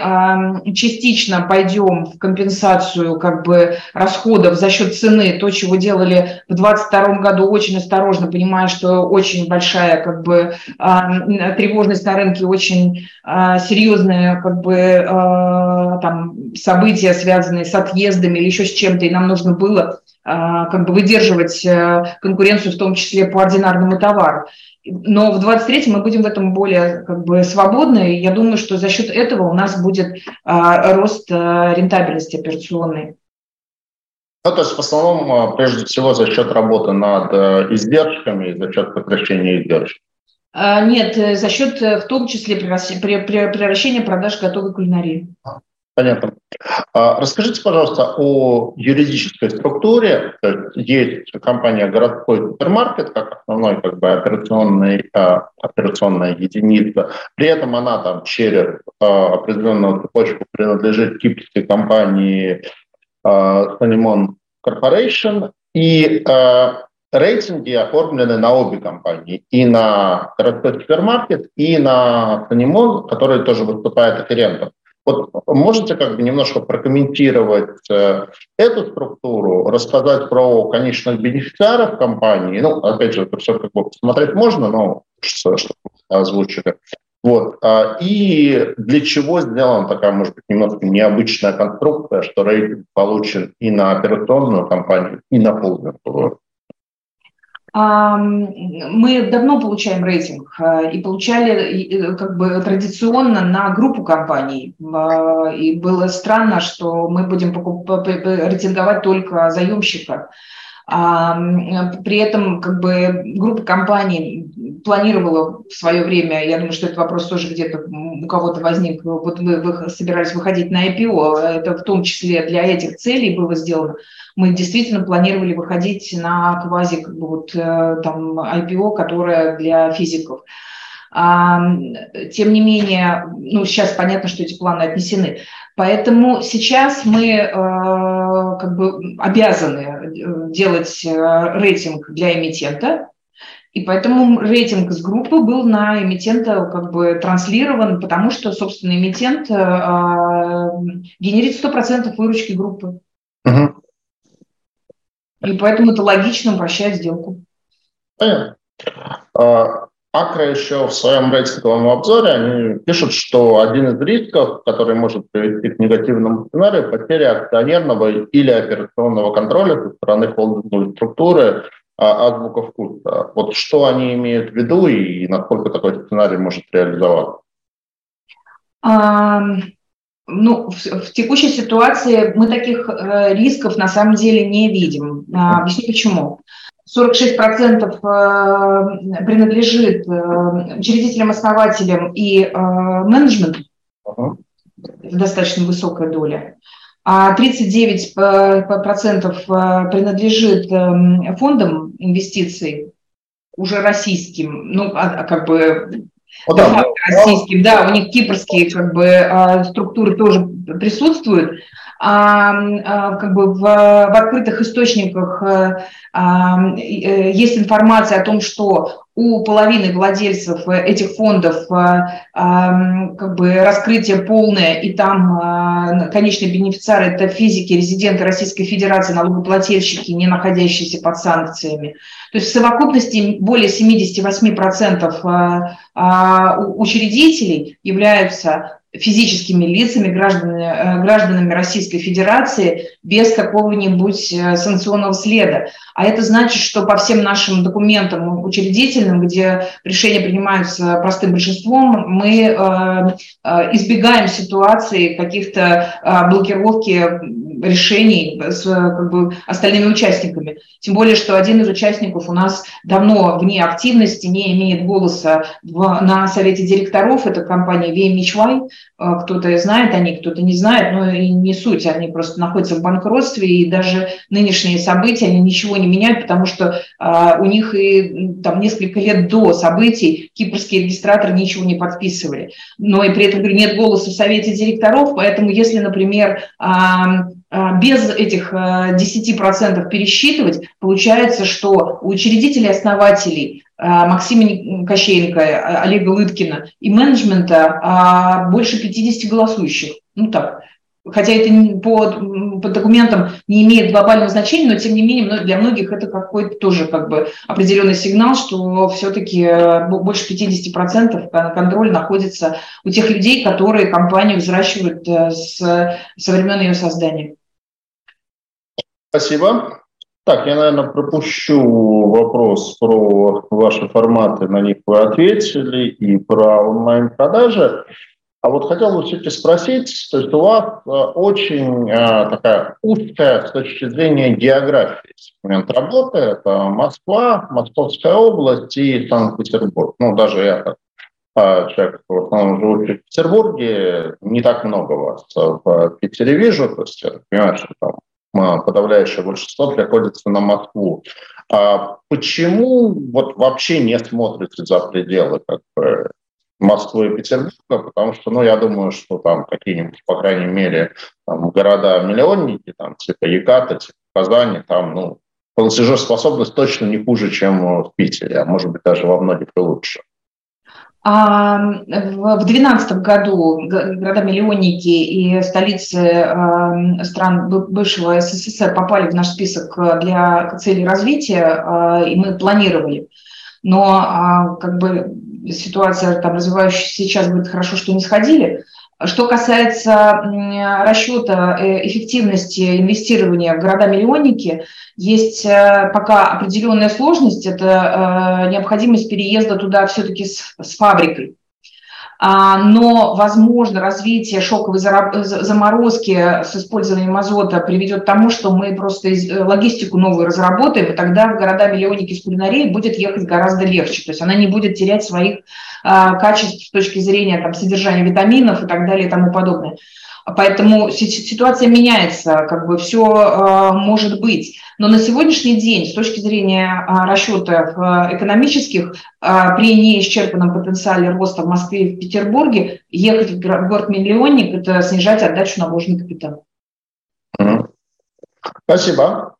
частично пойдем в компенсацию как бы, расходов за счет цены, то, чего делали в 2022 году очень осторожно, понимая, что очень большая как бы, тревожность на рынке, очень а, серьезные как бы, а, там, события, связанные с отъездами или еще с чем-то, и нам нужно было а, как бы выдерживать э, конкуренцию, в том числе по ординарному товару. Но в 23-м мы будем в этом более как бы свободны. И я думаю, что за счет этого у нас будет а, рост а, рентабельности операционной.
Ну, то есть в основном, прежде всего, за счет работы над э, издержками, за счет сокращения издержек.
Нет, э, за счет в том числе превращения продаж готовой кулинарии.
Понятно. А, расскажите, пожалуйста, о юридической структуре. Есть компания «Городской супермаркет» как основной как бы, операционный, а, операционная единица. При этом она там через а, определенную цепочку принадлежит кипрской компании Sanimon Corporation. И рейтинги оформлены на обе компании. И на городской супермаркет, и на Санимон, который тоже выступает аферентом. Вот можете как бы немножко прокомментировать э, эту структуру, рассказать про конечных бенефициаров компании. Ну, опять же, это все как бы посмотреть можно, но чтобы озвучили. Вот. А, и для чего сделана такая, может быть, немножко необычная конструкция, что рейтинг получен и на операционную компанию, и на холдинговую?
Мы давно получаем рейтинг э, и получали э, как бы традиционно на группу компаний. А, и было странно, что мы будем рейтинговать только заемщика. При этом как бы группа компаний планировала в свое время, я думаю, что этот вопрос тоже где-то у кого-то возник, вот вы собирались выходить на IPO, это в том числе для этих целей было сделано. Мы действительно планировали выходить на квази как бы вот э, там IPO, которое для физиков. Тем не менее, ну, сейчас понятно, что эти планы отнесены. Поэтому сейчас мы э, как бы обязаны э, делать э, рейтинг для эмитента, и поэтому рейтинг с группы был на эмитента как бы транслирован, потому что, собственно, эмитент э, генерит 100% выручки группы. Угу. И поэтому это логично упрощает сделку.
Понятно. А, Акра еще в своем рейтинговом обзоре они пишут, что один из рисков, который может привести к негативному сценарию, потеря акционерного или операционного контроля со стороны холдинговой структуры а, азбука вкуса. Вот что они имеют в виду и насколько такой сценарий может реализоваться?
А, ну, в, в текущей ситуации мы таких э, рисков на самом деле не видим. А, объясню почему. 46% э, принадлежит э, учредителям-основателям и э, менеджменту, uh-huh. достаточно высокая доля, а 39% принадлежит фондам инвестиций, уже российским, ну, а, а как бы ну, да, российским, да, у них кипрские как бы структуры тоже присутствуют, как бы в, в открытых источниках а, а, есть информация о том, что у половины владельцев этих фондов а, а, как бы раскрытие полное, и там а, конечные бенефициары – это физики, резиденты Российской Федерации, налогоплательщики, не находящиеся под санкциями. То есть в совокупности более 78% учредителей являются физическими лицами, гражданами, э, гражданами Российской Федерации без какого-нибудь э, санкционного следа. А это значит, что по всем нашим документам учредительным, где решения принимаются простым большинством, мы э, избегаем ситуации каких-то блокировки решений с как бы, остальными участниками. Тем более, что один из участников у нас давно вне активности, не имеет голоса в, на совете директоров, это компания VMHY, э, кто-то знает о них, кто-то не знает, но и не суть, они просто находятся в банкротстве, и даже нынешние события, они ничего не меняют, потому что а, у них и там несколько лет до событий кипрские регистраторы ничего не подписывали. Но и при этом нет голоса в совете директоров, поэтому если, например, без этих 10% а, пересчитывать, получается, что у учредителей, основателей а, Максима Кощеенко, Олега Лыткина и менеджмента больше 50 голосующих. Ну так, хотя это по, по документам не имеет глобального значения, но тем не менее для многих это какой-то тоже как бы определенный сигнал, что все-таки больше 50% контроль находится у тех людей, которые компанию взращивают э, с, со времен ее создания.
Спасибо. Так, я, наверное, пропущу вопрос про ваши форматы, на них вы ответили, и про онлайн-продажи. А вот хотел бы все-таки спросить, то есть у вас э, очень а, такая узкая с точки зрения географии момент работы, это Москва, Московская область и Санкт-Петербург. Ну, даже я как а, человек, в основном живущий в Петербурге, не так много вас в Питере вижу, то есть я понимаю, что там подавляющее большинство приходится на Москву. А почему вот вообще не смотрите за пределы как бы, Москвы и Петербурга? Потому что, ну, я думаю, что там какие-нибудь, по крайней мере, города-миллионники, там, типа Екаты, типа Казани, там, ну, платежеспособность точно не хуже, чем в Питере, а может быть даже во многих и лучше.
А в 2012 году города-миллионники и столицы стран бывшего СССР попали в наш список для целей развития, а, и мы планировали. Но а, как бы ситуация там развивающаяся сейчас будет хорошо, что не сходили. Что касается расчета э, эффективности инвестирования в города-миллионники, есть э, пока определенная сложность, это э, необходимость переезда туда все-таки с, с фабрикой. а, но, возможно, развитие шоковой заморозки с использованием азота приведет к тому, что мы просто логистику новую разработаем, и тогда в города-миллионники с кулинарией будет ехать гораздо легче. То есть она не будет терять своих качеств с точки зрения там, содержания витаминов и так далее и тому подобное. Поэтому ситуация меняется, как бы все э, может быть. Но на сегодняшний день, с точки зрения э, расчетов экономических, при неисчерпанном потенциале роста в Москве и в Петербурге, ехать в город-миллионник – это снижать отдачу на вложенный капитал.
Спасибо.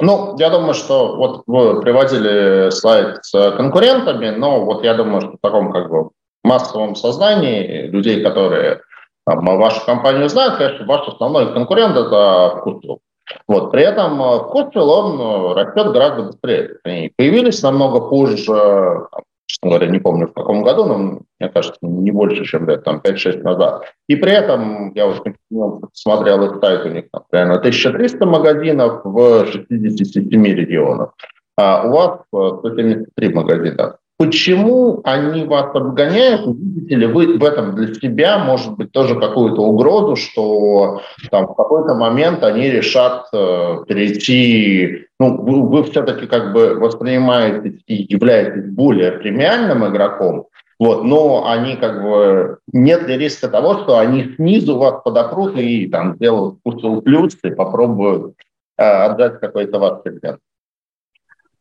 Ну, я думаю, что вот вы приводили слайд с конкурентами, но вот я думаю, что в таком как бы массовом сознании людей, которые там, вашу компанию знают, конечно, ваш основной конкурент – это Вкусвилл. Вот. При этом Вкусвилл, он э, растет гораздо быстрее. Они появились намного позже, честно говоря, не помню в каком году, но мне кажется, не больше, чем лет там 5-6 назад. И при этом, я вот смотрел их сайт, у них там примерно 1300 магазинов в 67 регионах. А у вас 173 э, магазина. Почему они вас обгоняют? Видите ли вы в этом для себя, может быть, тоже какую-то угрозу, что там, в какой-то момент они решат э, перейти... Ну, вы, вы все-таки как бы воспринимаете и являетесь более премиальным игроком, вот, но они как бы... Нет ли риска того, что они снизу вас подопрут и там сделают плюс и попробуют э, отдать какой-то ваш сегмент?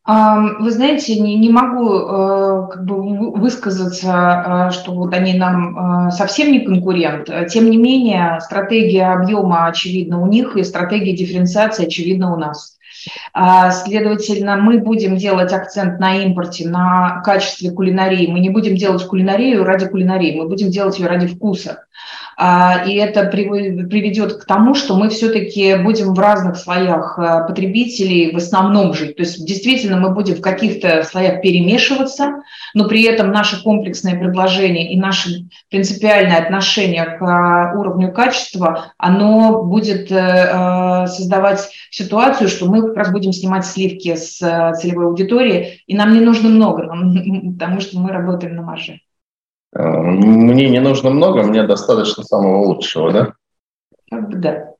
Вы знаете, не, не могу э, как бы высказаться, э, что вот они нам э, совсем не конкурент. Тем не менее, стратегия объема очевидно у них и стратегия дифференциации очевидно у нас. А, следовательно, мы будем делать акцент на импорте, на качестве кулинарии. Мы не будем делать кулинарию ради кулинарии, мы будем делать ее ради вкуса. А, и это приведет к тому, что мы все-таки будем в разных слоях а, потребителей в основном жить. То есть действительно мы будем в каких-то слоях перемешиваться, но при этом наше комплексное предложение и наше принципиальное отношение к а, уровню качества, оно будет э, создавать ситуацию, что мы как раз будем снимать сливки с целевой аудитории, и нам не нужно много, (laughs) потому что мы работаем на марже.
Мне не нужно много, мне достаточно самого лучшего, да?
Да.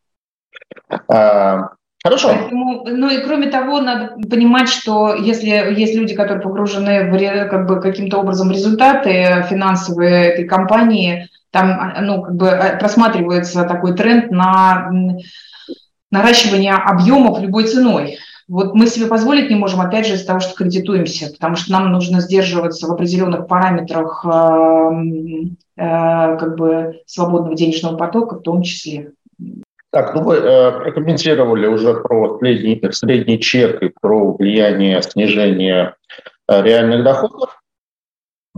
А, хорошо.
Поэтому, ну и кроме того, надо понимать, что если есть люди, которые погружены в как бы каким-то образом результаты финансовые этой компании, там а, ну, как бы а, просматривается такой тренд на наращивание объемов любой ценой. Вот мы себе позволить не можем, опять же, из-за того, что кредитуемся, потому что нам нужно сдерживаться в определенных параметрах э, э, как бы свободного денежного потока в том числе.
Так, ну вы э, прокомментировали уже про средний, средний чек и про влияние снижения э, реальных доходов.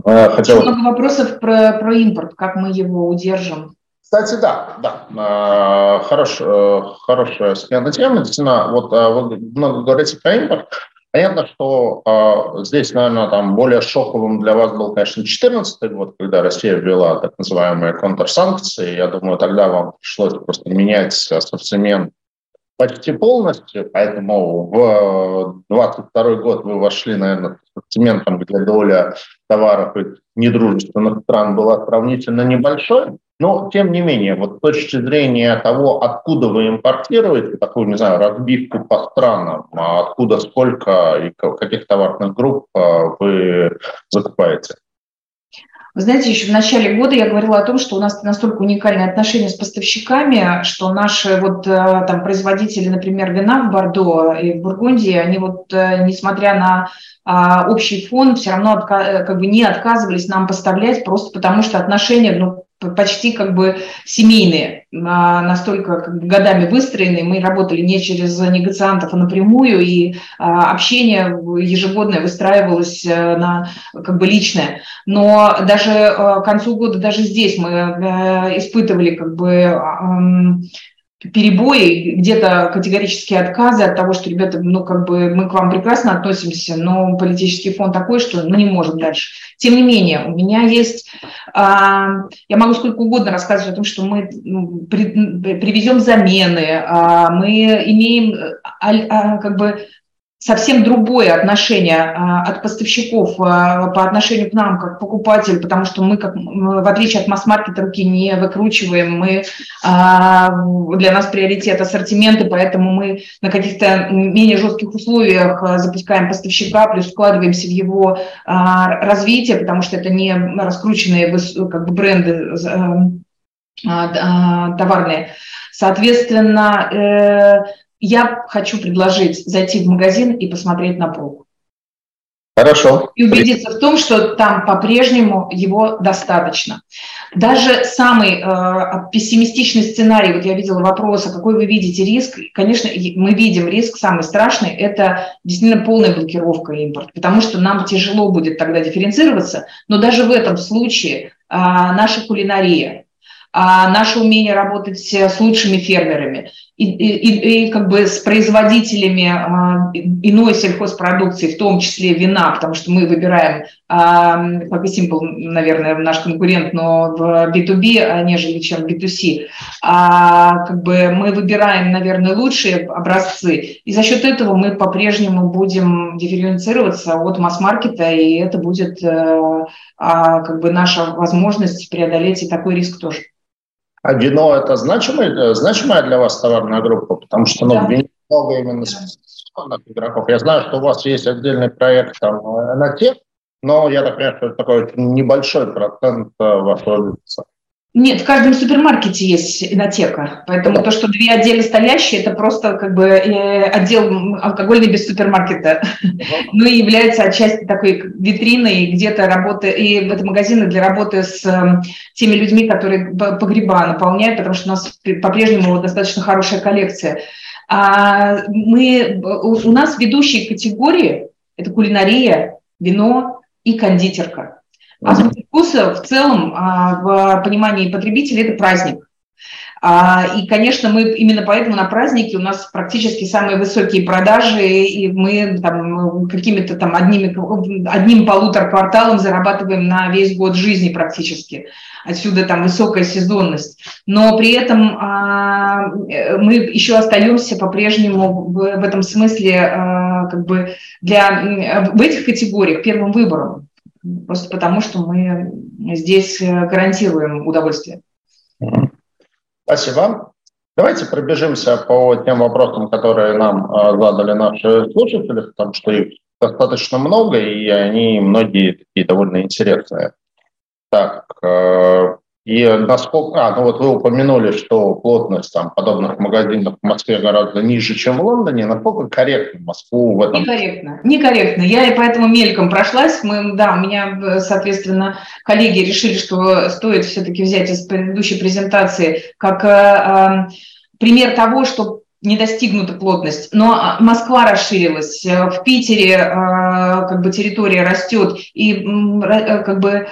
Э, хотел... Много вопросов про, про импорт, как мы его удержим.
Кстати, да, да, а, хорош, э, хорошая смена темы. Действительно, вот а, вы много говорите про импорт. Понятно, что э, здесь, наверное, там более шоковым для вас был, конечно, 2014 год, когда Россия ввела так называемые контрсанкции. Я думаю, тогда вам пришлось просто менять ассортимент почти полностью, поэтому в 2022 год вы вошли, наверное, с ассортиментом, где доля товаров недружественных стран была сравнительно небольшой. Но, тем не менее, вот с точки зрения того, откуда вы импортируете, такую, не знаю, разбивку по странам, а откуда, сколько и каких товарных групп а, вы закупаете?
Вы знаете, еще в начале года я говорила о том, что у нас настолько уникальные отношения с поставщиками, что наши вот э, там производители, например, вина в Бордо и в Бургундии, они вот, э, несмотря на а, общий фон, все равно как бы не отказывались нам поставлять, просто потому что отношения, ну, почти как бы семейные, а, настолько как бы годами выстроенные. Мы работали не через негациантов, а напрямую, и а, общение ежегодное выстраивалось э, на как бы личное. Но даже э, к концу года, даже здесь мы э, испытывали как бы перебои, где-то категорические отказы от того, что, ребята, ну, как бы мы к вам прекрасно относимся, но политический фон такой, что мы не можем дальше. Тем не менее, у меня есть, а, я могу сколько угодно рассказывать о том, что мы ну, при, привезем замены, а, мы имеем а, как бы совсем другое отношение а, от поставщиков а, по отношению к нам, как покупатель, потому что мы, как, в отличие от масс-маркета, руки не выкручиваем, мы, а, для нас приоритет ассортименты, поэтому мы на каких-то менее жестких условиях запускаем поставщика, плюс вкладываемся в его развитие, потому что это не раскрученные как бы, бренды товарные. Соответственно, э, я хочу предложить зайти в магазин и посмотреть на полку.
Хорошо.
И убедиться в том, что там по-прежнему его достаточно. Даже самый э, пессимистичный сценарий, вот я видела вопрос, а какой вы видите риск? Конечно, мы видим риск, самый страшный, это действительно полная блокировка импорта, потому что нам тяжело будет тогда дифференцироваться, но даже в этом случае э, наша кулинария, а наше умение работать с лучшими фермерами и, и, и как бы с производителями а, иной сельхозпродукции, в том числе вина, потому что мы выбираем, а, и Simple, наверное, наш конкурент, но в B2B, нежели чем в B2C, а, как бы мы выбираем, наверное, лучшие образцы, и за счет этого мы по-прежнему будем дифференцироваться от масс-маркета, и это будет а, как бы наша возможность преодолеть и такой риск тоже.
А вино – это значимая, значимая для вас товарная группа? Потому что ну, да. много именно да. игроков. Я знаю, что у вас есть отдельный проект там на тех, но я так понимаю, что это такой небольшой процент э, вашего бизнеса.
Нет, в каждом супермаркете есть инотека, поэтому то, что две отдельно стоящие, это просто как бы э, отдел алкогольный без супермаркета, ну и является отчасти такой витриной где-то работы, и это магазины для работы с эм, теми людьми, которые погреба наполняют, потому что у нас по-прежнему достаточно хорошая коллекция. А мы, у нас ведущие категории – это кулинария, вино и кондитерка. Азбука вкуса в целом а, в понимании потребителя это праздник. А, и, конечно, мы именно поэтому на празднике у нас практически самые высокие продажи, и мы там какими-то там одними, одним полутора кварталом зарабатываем на весь год жизни практически. Отсюда там высокая сезонность. Но при этом а, мы еще остаемся по-прежнему в этом смысле как бы для, в этих категориях первым выбором просто потому, что мы здесь э, гарантируем удовольствие.
Спасибо. Давайте пробежимся по тем вопросам, которые нам э, задали наши слушатели, потому что их достаточно много, и они многие такие довольно интересные. Так, э, и насколько, а, ну вот вы упомянули, что плотность там подобных магазинов в Москве гораздо ниже, чем в Лондоне. Насколько корректно Москву в этом?
Некорректно, некорректно. Я и поэтому мельком прошлась. Мы, да, у меня, соответственно, коллеги решили, что стоит все-таки взять из предыдущей презентации как э, э, пример того, что не достигнута плотность. Но а, Москва расширилась, э, в Питере э, как бы территория растет, и э, как бы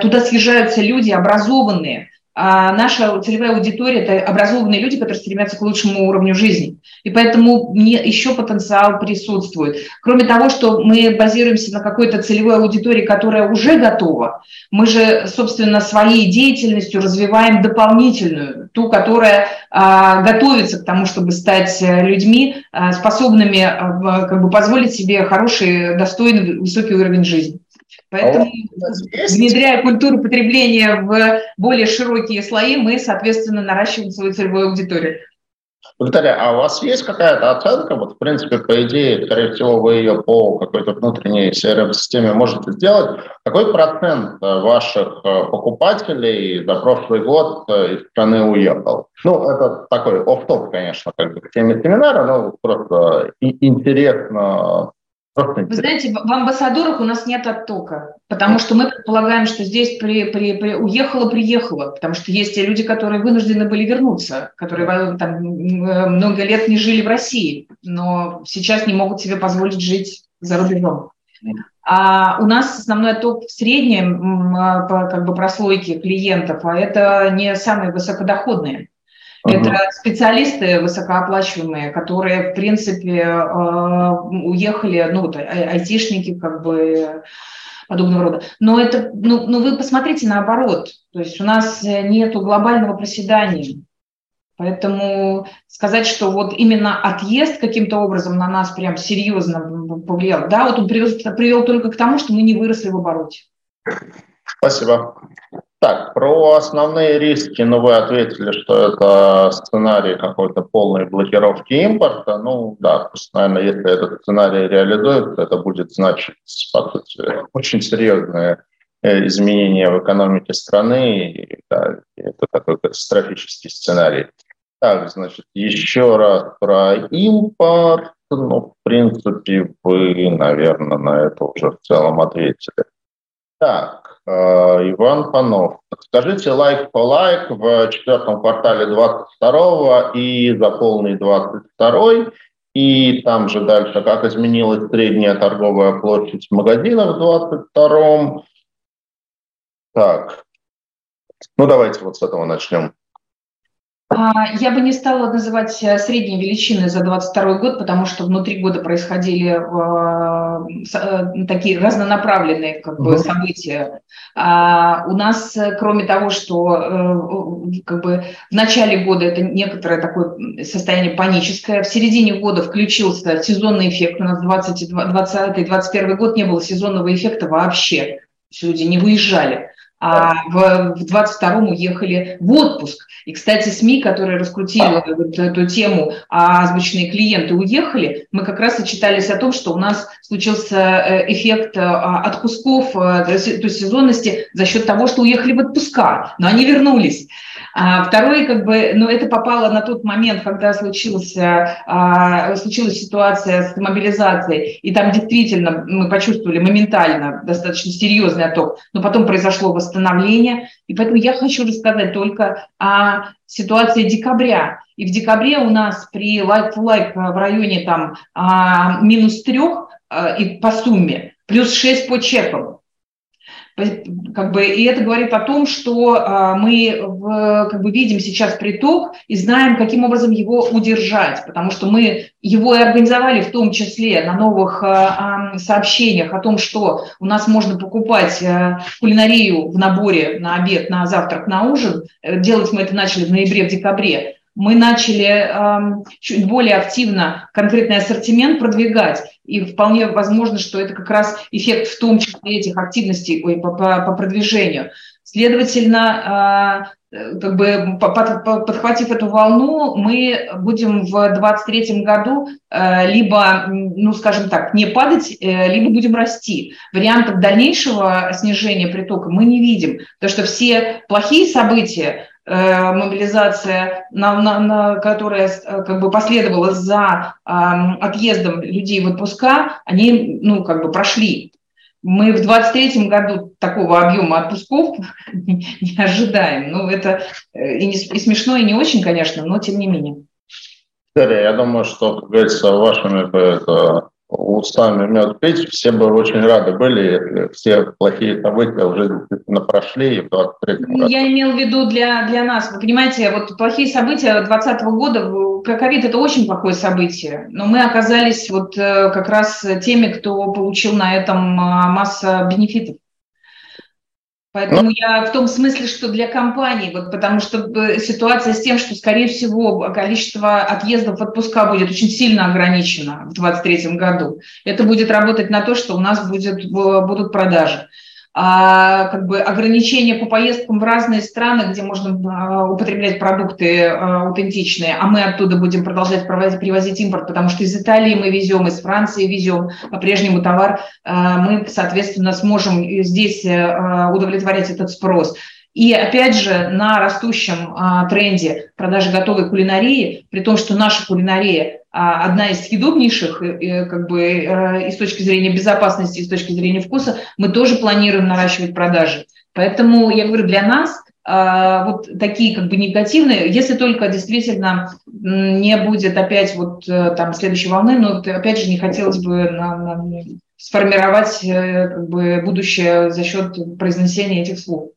туда съезжаются люди образованные, а наша целевая аудитория – это образованные люди, которые стремятся к лучшему уровню жизни. И поэтому мне еще потенциал присутствует. Кроме того, что мы базируемся на какой-то целевой аудитории, которая уже готова, мы же, собственно, своей деятельностью развиваем дополнительную, ту, которая а, готовится к тому, чтобы стать людьми, а, способными а, как бы позволить себе хороший, достойный, высокий уровень жизни. Поэтому, а внедряя культуру потребления в более широкие слои, мы, соответственно, наращиваем свою целевую аудиторию.
Виктория, а у вас есть какая-то оценка? Вот, в принципе, по идее, скорее всего, вы ее по какой-то внутренней CRM-системе можете сделать. Какой процент э, ваших э, покупателей за прошлый год э, из страны уехал? Ну, это такой оф-топ, конечно, как бы к теме семинара, но просто интересно
вы знаете, в амбассадорах у нас нет оттока, потому что мы предполагаем, что здесь при, при, при, уехало, приехало, потому что есть те люди, которые вынуждены были вернуться, которые там, много лет не жили в России, но сейчас не могут себе позволить жить за рубежом. А у нас основной отток в среднем по как бы прослойке клиентов, а это не самые высокодоходные. Это специалисты высокооплачиваемые, которые, в принципе, э, уехали, ну, вот, а, айтишники, как бы, подобного рода. Но это, ну, ну, вы посмотрите наоборот. То есть у нас нет глобального проседания. Поэтому сказать, что вот именно отъезд каким-то образом на нас прям серьезно повлиял, да, вот он привел, привел только к тому, что мы не выросли в обороте.
Спасибо. Так, про основные риски, ну, вы ответили, что это сценарий какой-то полной блокировки импорта. Ну, да, наверное, если этот сценарий реализуется, это будет значить, по сути, очень серьезное э, изменения в экономике страны. И, да, это такой катастрофический сценарий. Так, значит, еще раз про импорт. Ну, в принципе, вы, наверное, на это уже в целом ответили. Так, Иван Панов. Скажите лайк по лайк в четвертом квартале 22 и за полный 22 и там же дальше, как изменилась средняя торговая площадь магазинов в 22 Так, ну давайте вот с этого начнем.
А, я бы не стала называть э, средние величины за 2022 год, потому что внутри года происходили э, э, такие разнонаправленные как бы, события. А у нас, кроме того, что как бы, в начале года это некоторое такое состояние паническое, в середине года включился сезонный эффект. У нас 2020-2021 год не было сезонного эффекта вообще. Люди не выезжали а в, в 22-м уехали в отпуск. И, кстати, СМИ, которые раскрутили вот эту тему, а озвученные клиенты уехали, мы как раз и читались о том, что у нас случился э, эффект э, отпусков, э, то есть сезонности за счет того, что уехали в отпуска, но они вернулись. А второе, как бы, ну, это попало на тот момент, когда случился, а, случилась ситуация с мобилизацией, и там действительно мы почувствовали моментально достаточно серьезный отток, но потом произошло восстановление, и поэтому я хочу рассказать только о ситуации декабря. И в декабре у нас при лайк-лайк в районе там а, минус трех а, и по сумме, плюс 6 по чекам. Как бы, и это говорит о том, что а, мы в, как бы, видим сейчас приток и знаем, каким образом его удержать, потому что мы его и организовали в том числе на новых а, сообщениях о том, что у нас можно покупать а, кулинарию в наборе на обед, на завтрак, на ужин. Э, делать мы это начали в ноябре, в декабре мы начали э, чуть более активно конкретный ассортимент продвигать. И вполне возможно, что это как раз эффект в том числе этих активностей ой, по, по, по продвижению. Следовательно, э, как бы подхватив эту волну, мы будем в 2023 году э, либо, ну, скажем так, не падать, э, либо будем расти. Вариантов дальнейшего снижения притока мы не видим, потому что все плохие события, Э, мобилизация, на, на, на, которая э, как бы последовала за э, отъездом людей в отпуска, они ну, как бы прошли. Мы в 2023 году такого объема отпусков (laughs) не ожидаем. Ну, это и, не, и смешно, и не очень, конечно, но тем не менее.
Дарья, я думаю, что, как говорится, вашими это, устами мед пить, все бы очень рады были, все плохие события уже действительно прошли и в 23 году.
Я имел в виду для, для нас, вы понимаете, вот плохие события 2020 года, ковид это очень плохое событие, но мы оказались вот э, как раз теми, кто получил на этом а, масса бенефитов. Поэтому ну, я в том смысле, что для компаний, вот, потому что э, ситуация с тем, что, скорее всего, количество отъездов в отпуска будет очень сильно ограничено в 2023 году. Это будет работать на то, что у нас будет, будут продажи а, как бы ограничения по поездкам в разные страны, где можно а, употреблять продукты а, аутентичные, а мы оттуда будем продолжать провозить, привозить импорт, потому что из Италии мы везем, из Франции везем по-прежнему товар, мы, соответственно, сможем здесь удовлетворять этот спрос. И опять же, на растущем а, тренде продажи готовой кулинарии, при том, что наша кулинария а, одна из съедобнейших, э, как бы э, и с точки зрения безопасности, и с точки зрения вкуса, мы тоже планируем наращивать продажи. Поэтому я говорю, для нас а, вот такие как бы негативные, если только действительно не будет опять вот э, там следующей волны, но опять же не хотелось бы на, на, сформировать как бы будущее за счет произнесения этих слов.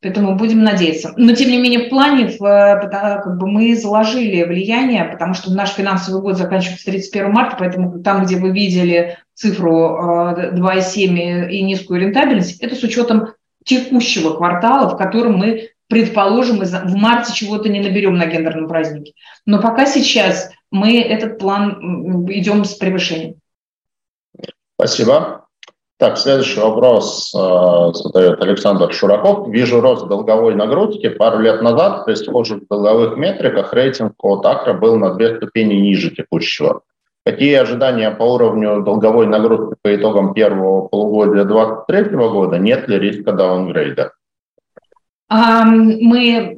Поэтому будем надеяться. Но, тем не менее, в плане в, как бы мы заложили влияние, потому что наш финансовый год заканчивается 31 марта, поэтому там, где вы видели цифру 2,7 и низкую рентабельность, это с учетом текущего квартала, в котором мы предположим, в марте чего-то не наберем на гендерном празднике. Но пока сейчас мы этот план идем с превышением.
Спасибо. Так, следующий вопрос э, задает Александр Шураков. Вижу рост долговой нагрузки. Пару лет назад при схожих долговых метриках рейтинг от Акра был на две ступени ниже текущего. Какие ожидания по уровню долговой нагрузки по итогам первого полугодия 2023 года? Нет ли риска даунгрейда?
Мы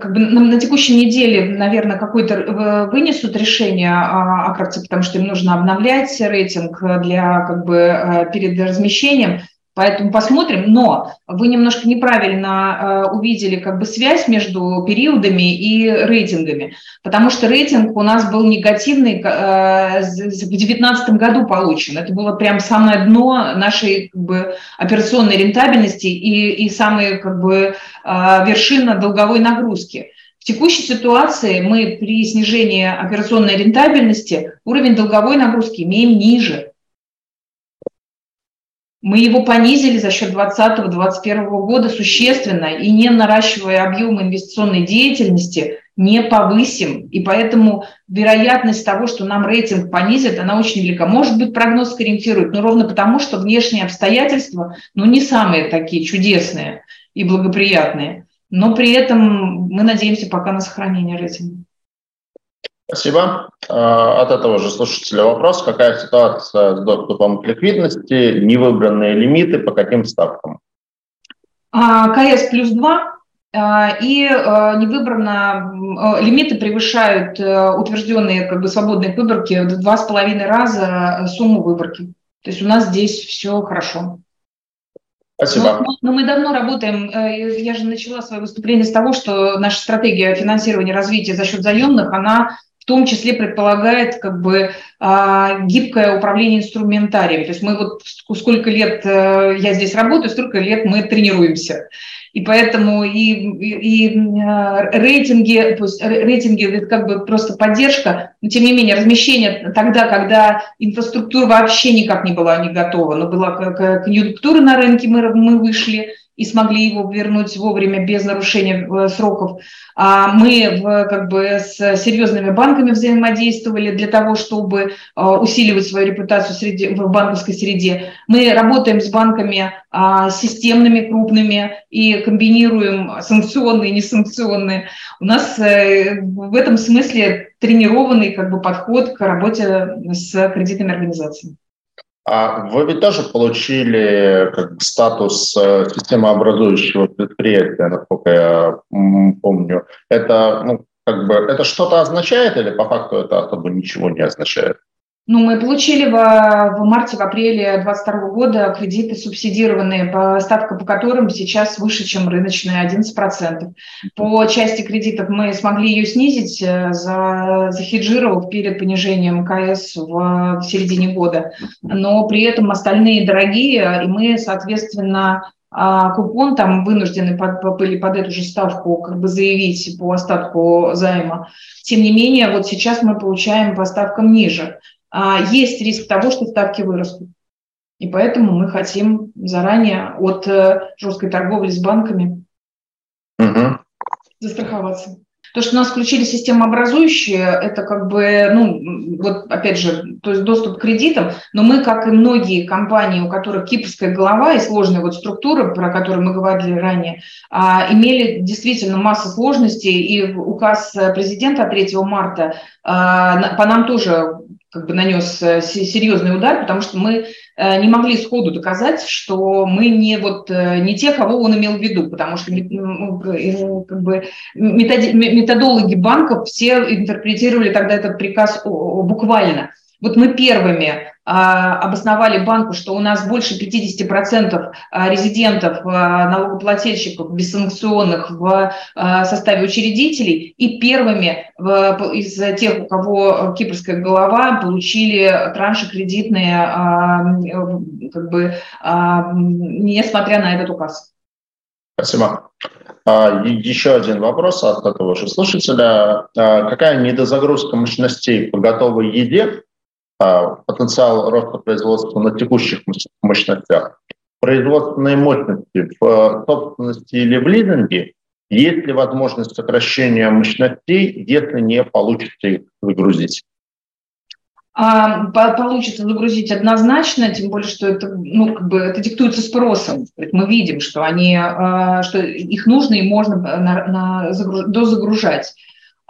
как бы, на текущей неделе, наверное, какое-то э, вынесут решение о акции, потому что им нужно обновлять рейтинг для, как бы, э, перед размещением. Поэтому посмотрим. Но вы немножко неправильно э, увидели как бы связь между периодами и рейтингами, потому что рейтинг у нас был негативный э, в 2019 году получен. Это было прям самое дно нашей как бы, операционной рентабельности и, и самая как бы, э, вершина долговой нагрузки. В текущей ситуации мы при снижении операционной рентабельности уровень долговой нагрузки имеем ниже – мы его понизили за счет 2020-2021 года существенно и не наращивая объем инвестиционной деятельности, не повысим. И поэтому вероятность того, что нам рейтинг понизит, она очень велика. Может быть, прогноз корректирует, но ровно потому, что внешние обстоятельства ну, не самые такие чудесные и благоприятные. Но при этом мы надеемся пока на сохранение рейтинга.
Спасибо. А, от этого же слушателя вопрос. Какая ситуация с доступом к ликвидности, невыбранные лимиты, по каким ставкам?
А, КС плюс 2 а, и не выбрано, лимиты превышают э, утвержденные как бы свободные выборки в два с половиной раза сумму выборки. То есть у нас здесь все хорошо.
Спасибо. Но,
но мы давно работаем, э, я же начала свое выступление с того, что наша стратегия финансирования развития за счет заемных, она в том числе предполагает как бы а, гибкое управление инструментарием. То есть мы вот сколько лет э, я здесь работаю, столько лет мы тренируемся. И поэтому и, и, и а, рейтинги, рейтинги это как бы просто поддержка, но тем не менее размещение тогда, когда инфраструктура вообще никак не была не готова, но была конъюнктура на рынке, мы, мы вышли, и смогли его вернуть вовремя без нарушения э, сроков. А мы как бы с серьезными банками взаимодействовали для того, чтобы э, усиливать свою репутацию среди, в банковской среде. Мы работаем с банками а, системными, крупными и комбинируем санкционные несанкционные. У нас э, в этом смысле тренированный как бы, подход к работе с кредитными организациями.
А вы ведь тоже получили как бы, статус э, системообразующего предприятия, насколько я помню. Это, ну, как бы, это что-то означает или по факту это особо ничего не означает?
Ну, мы получили в, в марте, в апреле 2022 года кредиты субсидированные, по, ставка по которым сейчас выше, чем рыночная, 11%. По части кредитов мы смогли ее снизить, э, за, захеджировав перед понижением КС в, в середине года. Но при этом остальные дорогие, и мы, соответственно, а купон там вынуждены под, были под эту же ставку как бы заявить по остатку займа. Тем не менее, вот сейчас мы получаем по ставкам ниже. А, есть риск того, что ставки вырастут. И поэтому мы хотим заранее от э, жесткой торговли с банками угу. застраховаться. То, что у нас включили системообразующие, это как бы, ну, вот опять же, то есть доступ к кредитам, но мы, как и многие компании, у которых кипрская голова и сложная вот структура, про которую мы говорили ранее, а, имели действительно массу сложностей, и указ президента 3 марта а, по нам тоже как бы нанес э, серьезный удар, потому что мы э, не могли сходу доказать, что мы не, вот, э, не те, кого он имел в виду, потому что ну, как бы, методологи банков все интерпретировали тогда этот приказ буквально. Вот мы первыми обосновали банку, что у нас больше 50% а, резидентов, а, налогоплательщиков бессанкционных в составе учредителей, и первыми из тех, у кого кипрская голова, получили транши кредитные, как бы, несмотря на этот указ.
Спасибо. Еще один вопрос от этого же слушателя. Какая недозагрузка мощностей по готовой еде а, потенциал роста производства на текущих мощностях. Производственные мощности в собственности или в лизинге Есть ли возможность сокращения мощностей, если не получится их загрузить?
А, получится загрузить однозначно, тем более, что это, ну, как бы это диктуется спросом. Мы видим, что, они, а, что их нужно и можно на, на, дозагружать.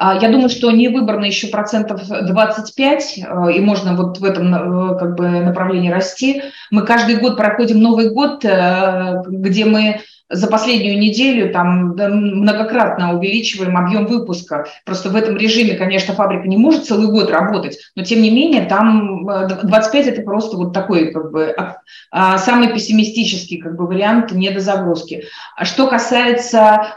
А, я думаю, что не выбрано еще процентов 25, и можно вот в этом э, как бы, направлении расти. Мы каждый год проходим Новый год, э, где мы за последнюю неделю там многократно увеличиваем объем выпуска. Просто в этом режиме, конечно, фабрика не может целый год работать, но тем не менее там 25 э, это просто вот такой как бы а, а, самый пессимистический как бы вариант недозагрузки. А что касается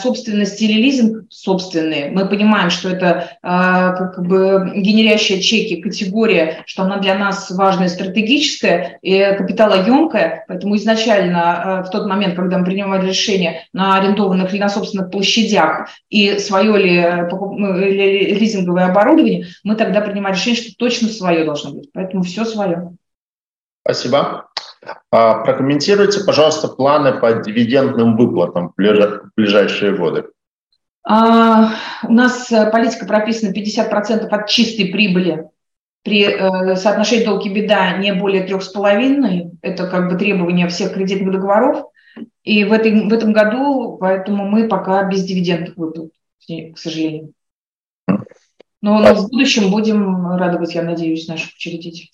собственности или лизинг собственные, мы понимаем, что это как бы генерящая чеки категория, что она для нас важная стратегическая и капиталоемкая, поэтому изначально а, в тот момент, когда когда мы принимали решение на арендованных или на собственных площадях и свое ли, ну, или лизинговое оборудование, мы тогда принимали решение, что точно свое должно быть. Поэтому все свое.
Спасибо. А, прокомментируйте, пожалуйста, планы по дивидендным выплатам в ближайшие годы.
А, у нас политика прописана 50% от чистой прибыли при э, соотношении долги беда не более трех с половиной. Это как бы требование всех кредитных договоров. И в, этой, в этом году, поэтому мы пока без дивидендов выплат, к сожалению. Но, но в будущем будем радовать, я надеюсь, наших учредителей.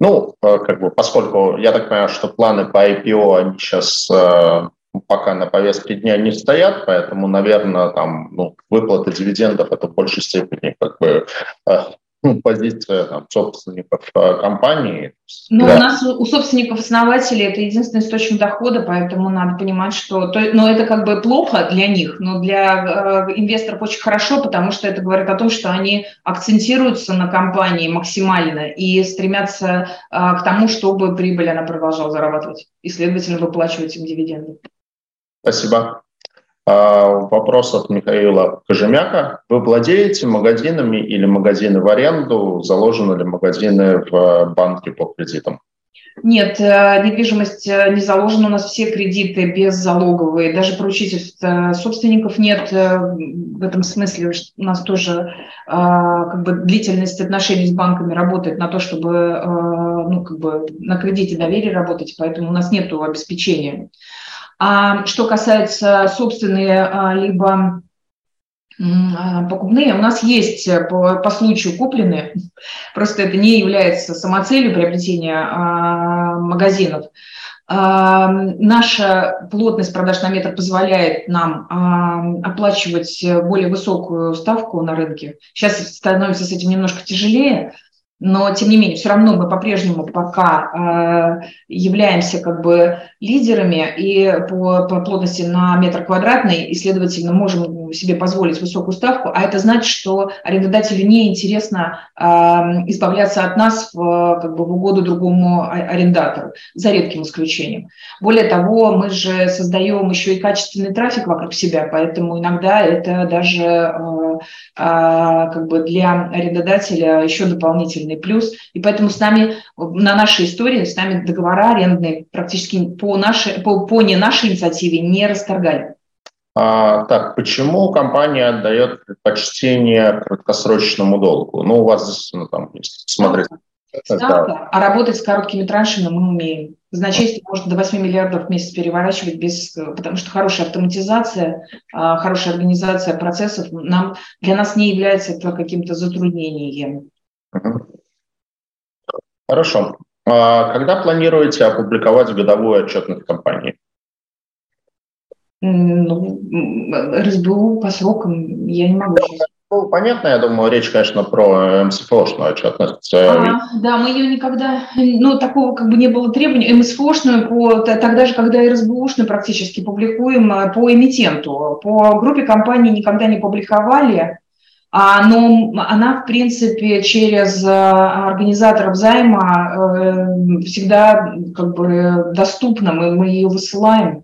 Ну, э, как бы, поскольку я так понимаю, что планы по IPO, они сейчас э, пока на повестке дня не стоят, поэтому, наверное, там, ну, выплаты дивидендов это в большей степени как бы э, ну, позиция там, собственников э, компании.
Ну, да. у нас у собственников-основателей это единственный источник дохода, поэтому надо понимать, что... То, но это как бы плохо для них, но для э, инвесторов очень хорошо, потому что это говорит о том, что они акцентируются на компании максимально и стремятся э, к тому, чтобы прибыль она продолжала зарабатывать и, следовательно, выплачивать им дивиденды.
Спасибо. А, вопрос от Михаила Кожемяка. Вы владеете магазинами или магазины в аренду? Заложены ли магазины в банке по кредитам?
Нет, э, недвижимость э, не заложена. У нас все кредиты беззалоговые. Даже поручительств э, собственников нет. В этом смысле у нас тоже как бы, длительность отношений с банками работает на то, чтобы ну, как бы, на кредите доверия работать, поэтому у нас нет обеспечения. А что касается собственные а, либо а, покупные, у нас есть э, по, по случаю купленные, (laughs) просто это не является самоцелью приобретения а, магазинов. Наша плотность продаж на метр позволяет нам оплачивать более высокую ставку на рынке. Сейчас становится с этим немножко тяжелее, но тем не менее, все равно мы по-прежнему пока э, являемся как бы лидерами и по, по плотности на метр квадратный, и, следовательно, можем себе позволить высокую ставку, а это значит, что арендодателю неинтересно э, избавляться от нас в, как бы, в угоду другому арендатору, за редким исключением. Более того, мы же создаем еще и качественный трафик вокруг себя, поэтому иногда это даже э, как бы для арендодателя еще дополнительно существенный плюс. И поэтому с нами, на нашей истории, с нами договора арендные практически по, нашей, по, по не нашей инициативе не расторгали.
А, так, почему компания отдает предпочтение краткосрочному долгу? Ну, у вас ну, там, смотреть.
Ставка, а работать с короткими траншами мы умеем. Значительно может до 8 миллиардов в месяц переворачивать, без, потому что хорошая автоматизация, а, хорошая организация процессов нам, для нас не является это каким-то затруднением.
Хорошо. А когда планируете опубликовать годовую отчетность компании?
Ну, РСБУ по срокам я не могу.
Ну, понятно, я думаю, речь, конечно, про МСФОшную отчетность.
А, да, мы ее никогда, ну, такого как бы не было требования. МСФОшную по, тогда же, когда и РСБУшную практически публикуем э, по эмитенту. По группе компаний никогда не публиковали. А, но она, в принципе, через э, организаторов займа э, всегда как бы доступна, мы, мы ее высылаем.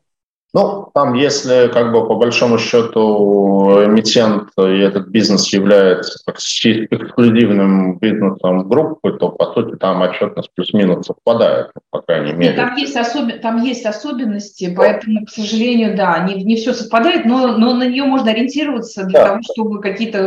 Ну, там, если как бы по большому счету эмитент и этот бизнес является эксклюзивным бизнесом группы, то по сути там отчетность плюс-минус совпадает, по крайней мере.
Там есть, особ... там есть особенности, поэтому, к сожалению, да, не, не все совпадает, но, но на нее можно ориентироваться для да. того, чтобы какие-то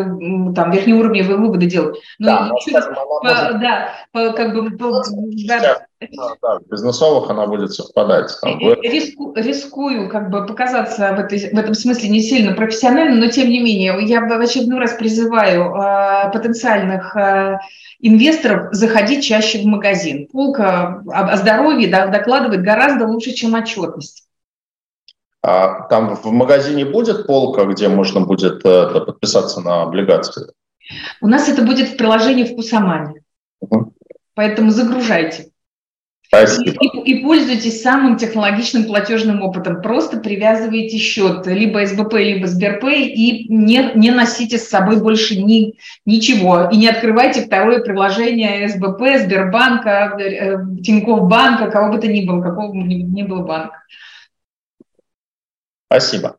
там верхнеуровневые выводы делать. Но да, еще, по, да, по, как бы по,
да, да, в бизнесовых она будет совпадать. Там,
Риску, рискую как бы показаться в, этой, в этом смысле не сильно профессионально, но тем не менее я в очередной раз призываю э, потенциальных э, инвесторов заходить чаще в магазин. Полка о, о здоровье да, докладывает гораздо лучше, чем отчетность.
А там в магазине будет полка, где можно будет э, подписаться на облигации?
У нас это будет в приложении «Вкусомания». Угу. Поэтому загружайте. Спасибо. И, и, пользуйтесь самым технологичным платежным опытом. Просто привязывайте счет либо СБП, либо Сберпэй и не, не носите с собой больше ни, ничего. И не открывайте второе приложение СБП, Сбербанка, э, Тинькофф банка, кого бы то ни было, какого бы ни было банка.
Спасибо.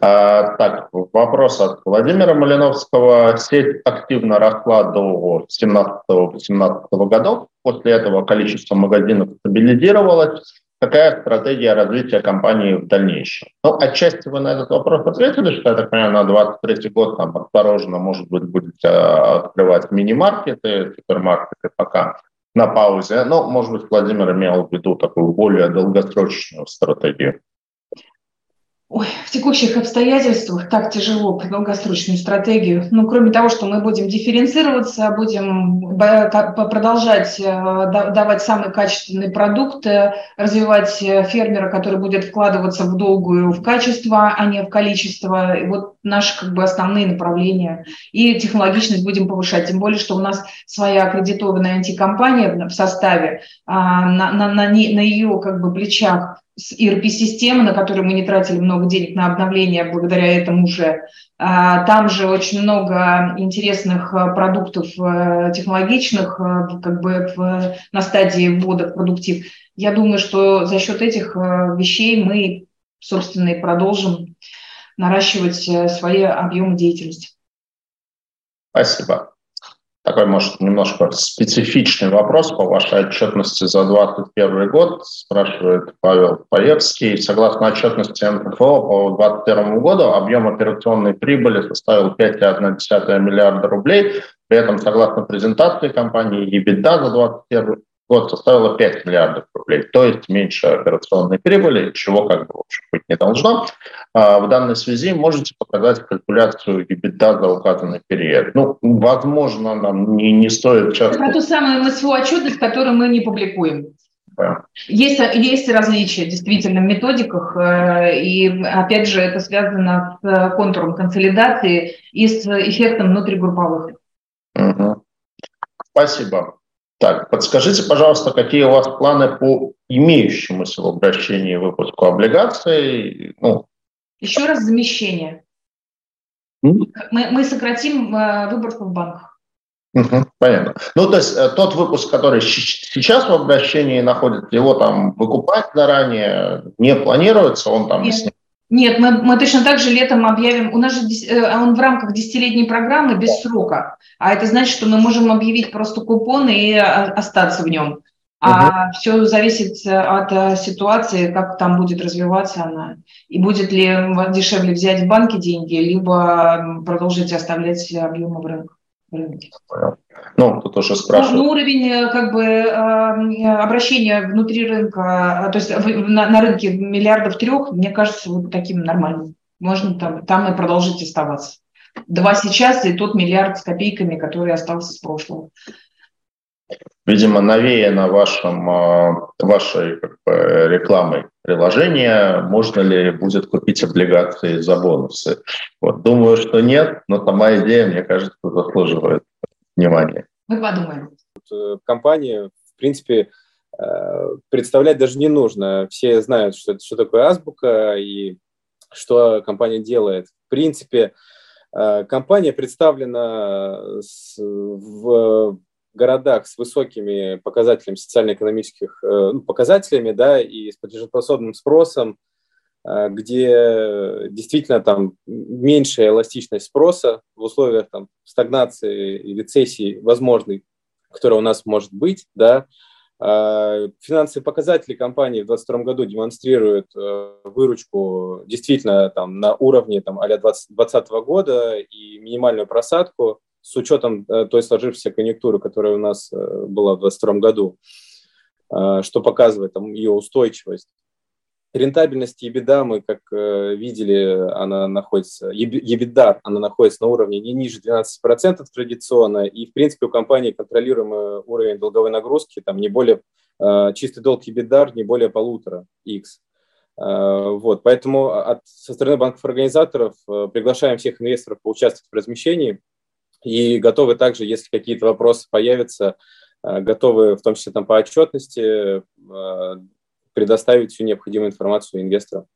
А, так, вопрос от Владимира Малиновского. Сеть активно росла до 17-18 годов. После этого количество магазинов стабилизировалось. Какая стратегия развития компании в дальнейшем? Ну, отчасти вы на этот вопрос ответили, что, я так понимаю, на 23 год там осторожно, может быть, будете открывать мини-маркеты, супермаркеты пока на паузе. Но, может быть, Владимир имел в виду такую более долгосрочную стратегию.
Ой, в текущих обстоятельствах так тяжело по долгосрочную стратегию. Ну, кроме того, что мы будем дифференцироваться, будем продолжать э, давать самый качественный продукт, э, развивать э, фермера, который будет вкладываться в долгую в качество, а не в количество. И вот наши как бы основные направления. И технологичность будем повышать. Тем более, что у нас своя аккредитованная антикомпания в составе, а, на, на, на, на ее как бы плечах с ERP-системы, на которую мы не тратили много денег на обновление, благодаря этому уже. А, там же очень много интересных а, продуктов а, технологичных, как бы в, на стадии ввода в продуктив. Я думаю, что за счет этих вещей мы, собственно, и продолжим наращивать свои объемы деятельности.
Спасибо такой, может, немножко специфичный вопрос по вашей отчетности за 2021 год, спрашивает Павел Паевский. Согласно отчетности НФО по 2021 году, объем операционной прибыли составил 5,1 миллиарда рублей. При этом, согласно презентации компании, EBITDA за 2021 год составила 5 миллиардов рублей, то есть меньше операционной прибыли, чего как бы в общем быть не должно. А в данной связи можете показать калькуляцию EBITDA за указанный период. Ну, возможно, нам не, не стоит.
Это про ту самую МСФО отчетность, которую мы не публикуем. Да. Есть, есть различия действительно в методиках, э, и опять же это связано с контуром консолидации и с эффектом внутригрупповых.
Угу. Спасибо. Так, подскажите, пожалуйста, какие у вас планы по имеющемуся в обращении выпуску облигаций?
Ну, Еще раз замещение. Mm? Мы, мы сократим э, выборку в банках.
Угу, понятно. Ну, то есть э, тот выпуск, который сейчас в обращении находится, его там выкупать заранее не планируется, он там
Нет. Нет, мы, мы точно так же летом объявим, у нас же э, он в рамках десятилетней программы без срока, а это значит, что мы можем объявить просто купон и а, остаться в нем. А угу. все зависит от э, ситуации, как там будет развиваться она. И будет ли дешевле взять в банке деньги, либо продолжить оставлять объемы в рынке
рынке. Ну, тут уже спрашивают.
Ну, уровень э, как бы э, обращения внутри рынка, э, то есть на, на рынке миллиардов трех, мне кажется, вот таким нормальным. Можно там, там и продолжить оставаться. Два сейчас и тот миллиард с копейками, который остался с прошлого
видимо, навеяно вашим, а, вашей как бы, рекламой приложения, можно ли будет купить облигации за бонусы. Вот, думаю, что нет, но сама идея, мне кажется, заслуживает внимания.
Мы подумаем.
Э, компании, в принципе, э, представлять даже не нужно. Все знают, что, что такое азбука и что компания делает. В принципе, э, компания представлена в городах с высокими показателями социально-экономических э, ну, показателями, да, и с платежеспособным спросом где действительно там меньшая эластичность спроса в условиях там, стагнации и рецессии возможной, которая у нас может быть, да, а, финансовые показатели компании в 2022 году демонстрируют э, выручку действительно там, на уровне там, а 2020 года и минимальную просадку с учетом э, той сложившейся конъюнктуры, которая у нас э, была в 2022 году, что показывает там, ее устойчивость. Рентабельность EBITDA мы, как э, видели, она находится, EBITDA, она находится на уровне не ниже 12% традиционно, и, в принципе, у компании контролируемый уровень долговой нагрузки, там не более, э, чистый долг EBITDA не более полутора X. Э, вот, поэтому от, со стороны банков-организаторов э, приглашаем всех инвесторов поучаствовать в размещении и готовы также, если какие-то вопросы появятся, э, готовы в том числе там по отчетности э, предоставить всю необходимую информацию инвесторам.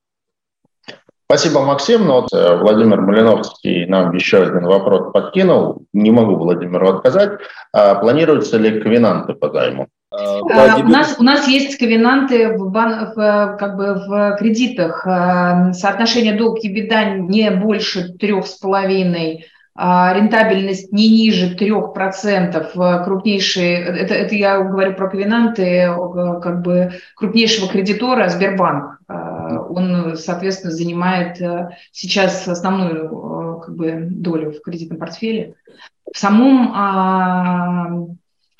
Спасибо, Максим. Ну, вот э, Владимир Малиновский нам еще один вопрос подкинул. Не могу Владимиру отказать. А планируются ли ковенанты по займу?
Владимир... У нас, у нас есть ковенанты в, бан, в, как бы в кредитах. Соотношение долг и беда не больше трех с половиной рентабельность не ниже 3%, крупнейшие, это, это я говорю про ковенанты, как бы крупнейшего кредитора Сбербанк. А, он, соответственно, занимает э, сейчас основную как бы, долю в кредитном портфеле. В самом, а,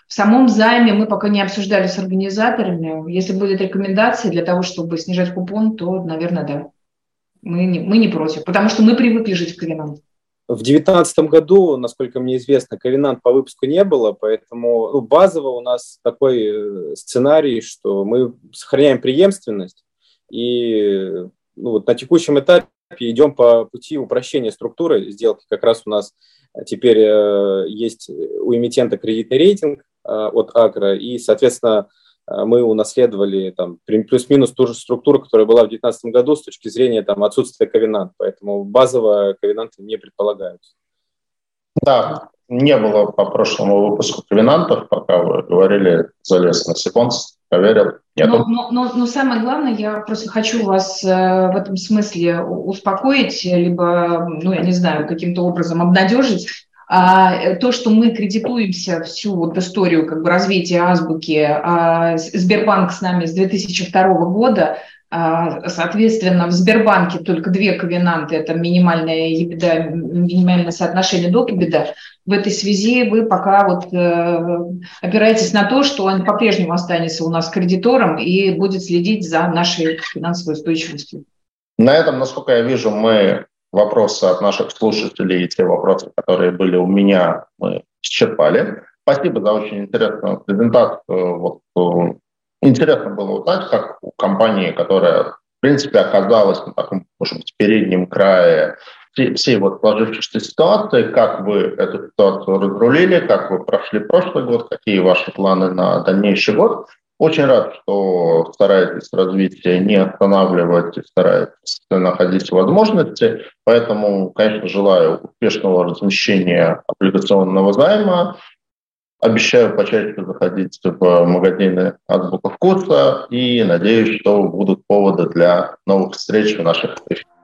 в самом займе мы пока не обсуждали с организаторами. Если будут рекомендации для того, чтобы снижать купон, то, наверное, да. Мы не, мы не против, потому что мы привыкли жить в ковенантах.
В 2019 году, насколько мне известно, ковенант по выпуску не было, поэтому ну, базово у нас такой э, сценарий, что мы сохраняем преемственность и ну, вот на текущем этапе идем по пути упрощения структуры сделки. Как раз у нас теперь э, есть у эмитента кредитный рейтинг э, от Агро, и, соответственно, мы унаследовали там плюс-минус ту же структуру, которая была в 2019 году с точки зрения там, отсутствия ковенант, поэтому базово ковенанты не предполагаются.
Да, не было по прошлому выпуску ковенантов, пока вы говорили, залез на секунс, проверил.
Нет. Но, но, но, но самое главное, я просто хочу вас э, в этом смысле успокоить, либо, ну, я не знаю, каким-то образом обнадежить, а, э, то, что мы кредитуемся всю вот историю как бы развития азбуки, а, Сбербанк с нами с 2002 года, а, соответственно, в Сбербанке только две ковенанты, это минимальное EBITDA, минимальное соотношение до EBITDA. В этой связи вы пока вот э, опираетесь на то, что он по-прежнему останется у нас кредитором и будет следить за нашей финансовой устойчивостью.
На этом, насколько я вижу, мы вопросы от наших слушателей и те вопросы, которые были у меня, мы исчерпали. Спасибо за очень интересную презентацию. Вот, э, интересно было узнать, как у компании, которая, в принципе, оказалась на таком, может быть, переднем крае всей вот сложившейся ситуации, как вы эту ситуацию разрулили, как вы прошли прошлый год, какие ваши планы на дальнейший год. Очень рад, что стараетесь развитие не останавливать стараетесь находить возможности. Поэтому, конечно, желаю успешного размещения облигационного займа. Обещаю почаще заходить в магазины Азбука Вкуса и надеюсь, что будут поводы для новых встреч в наших эфирах.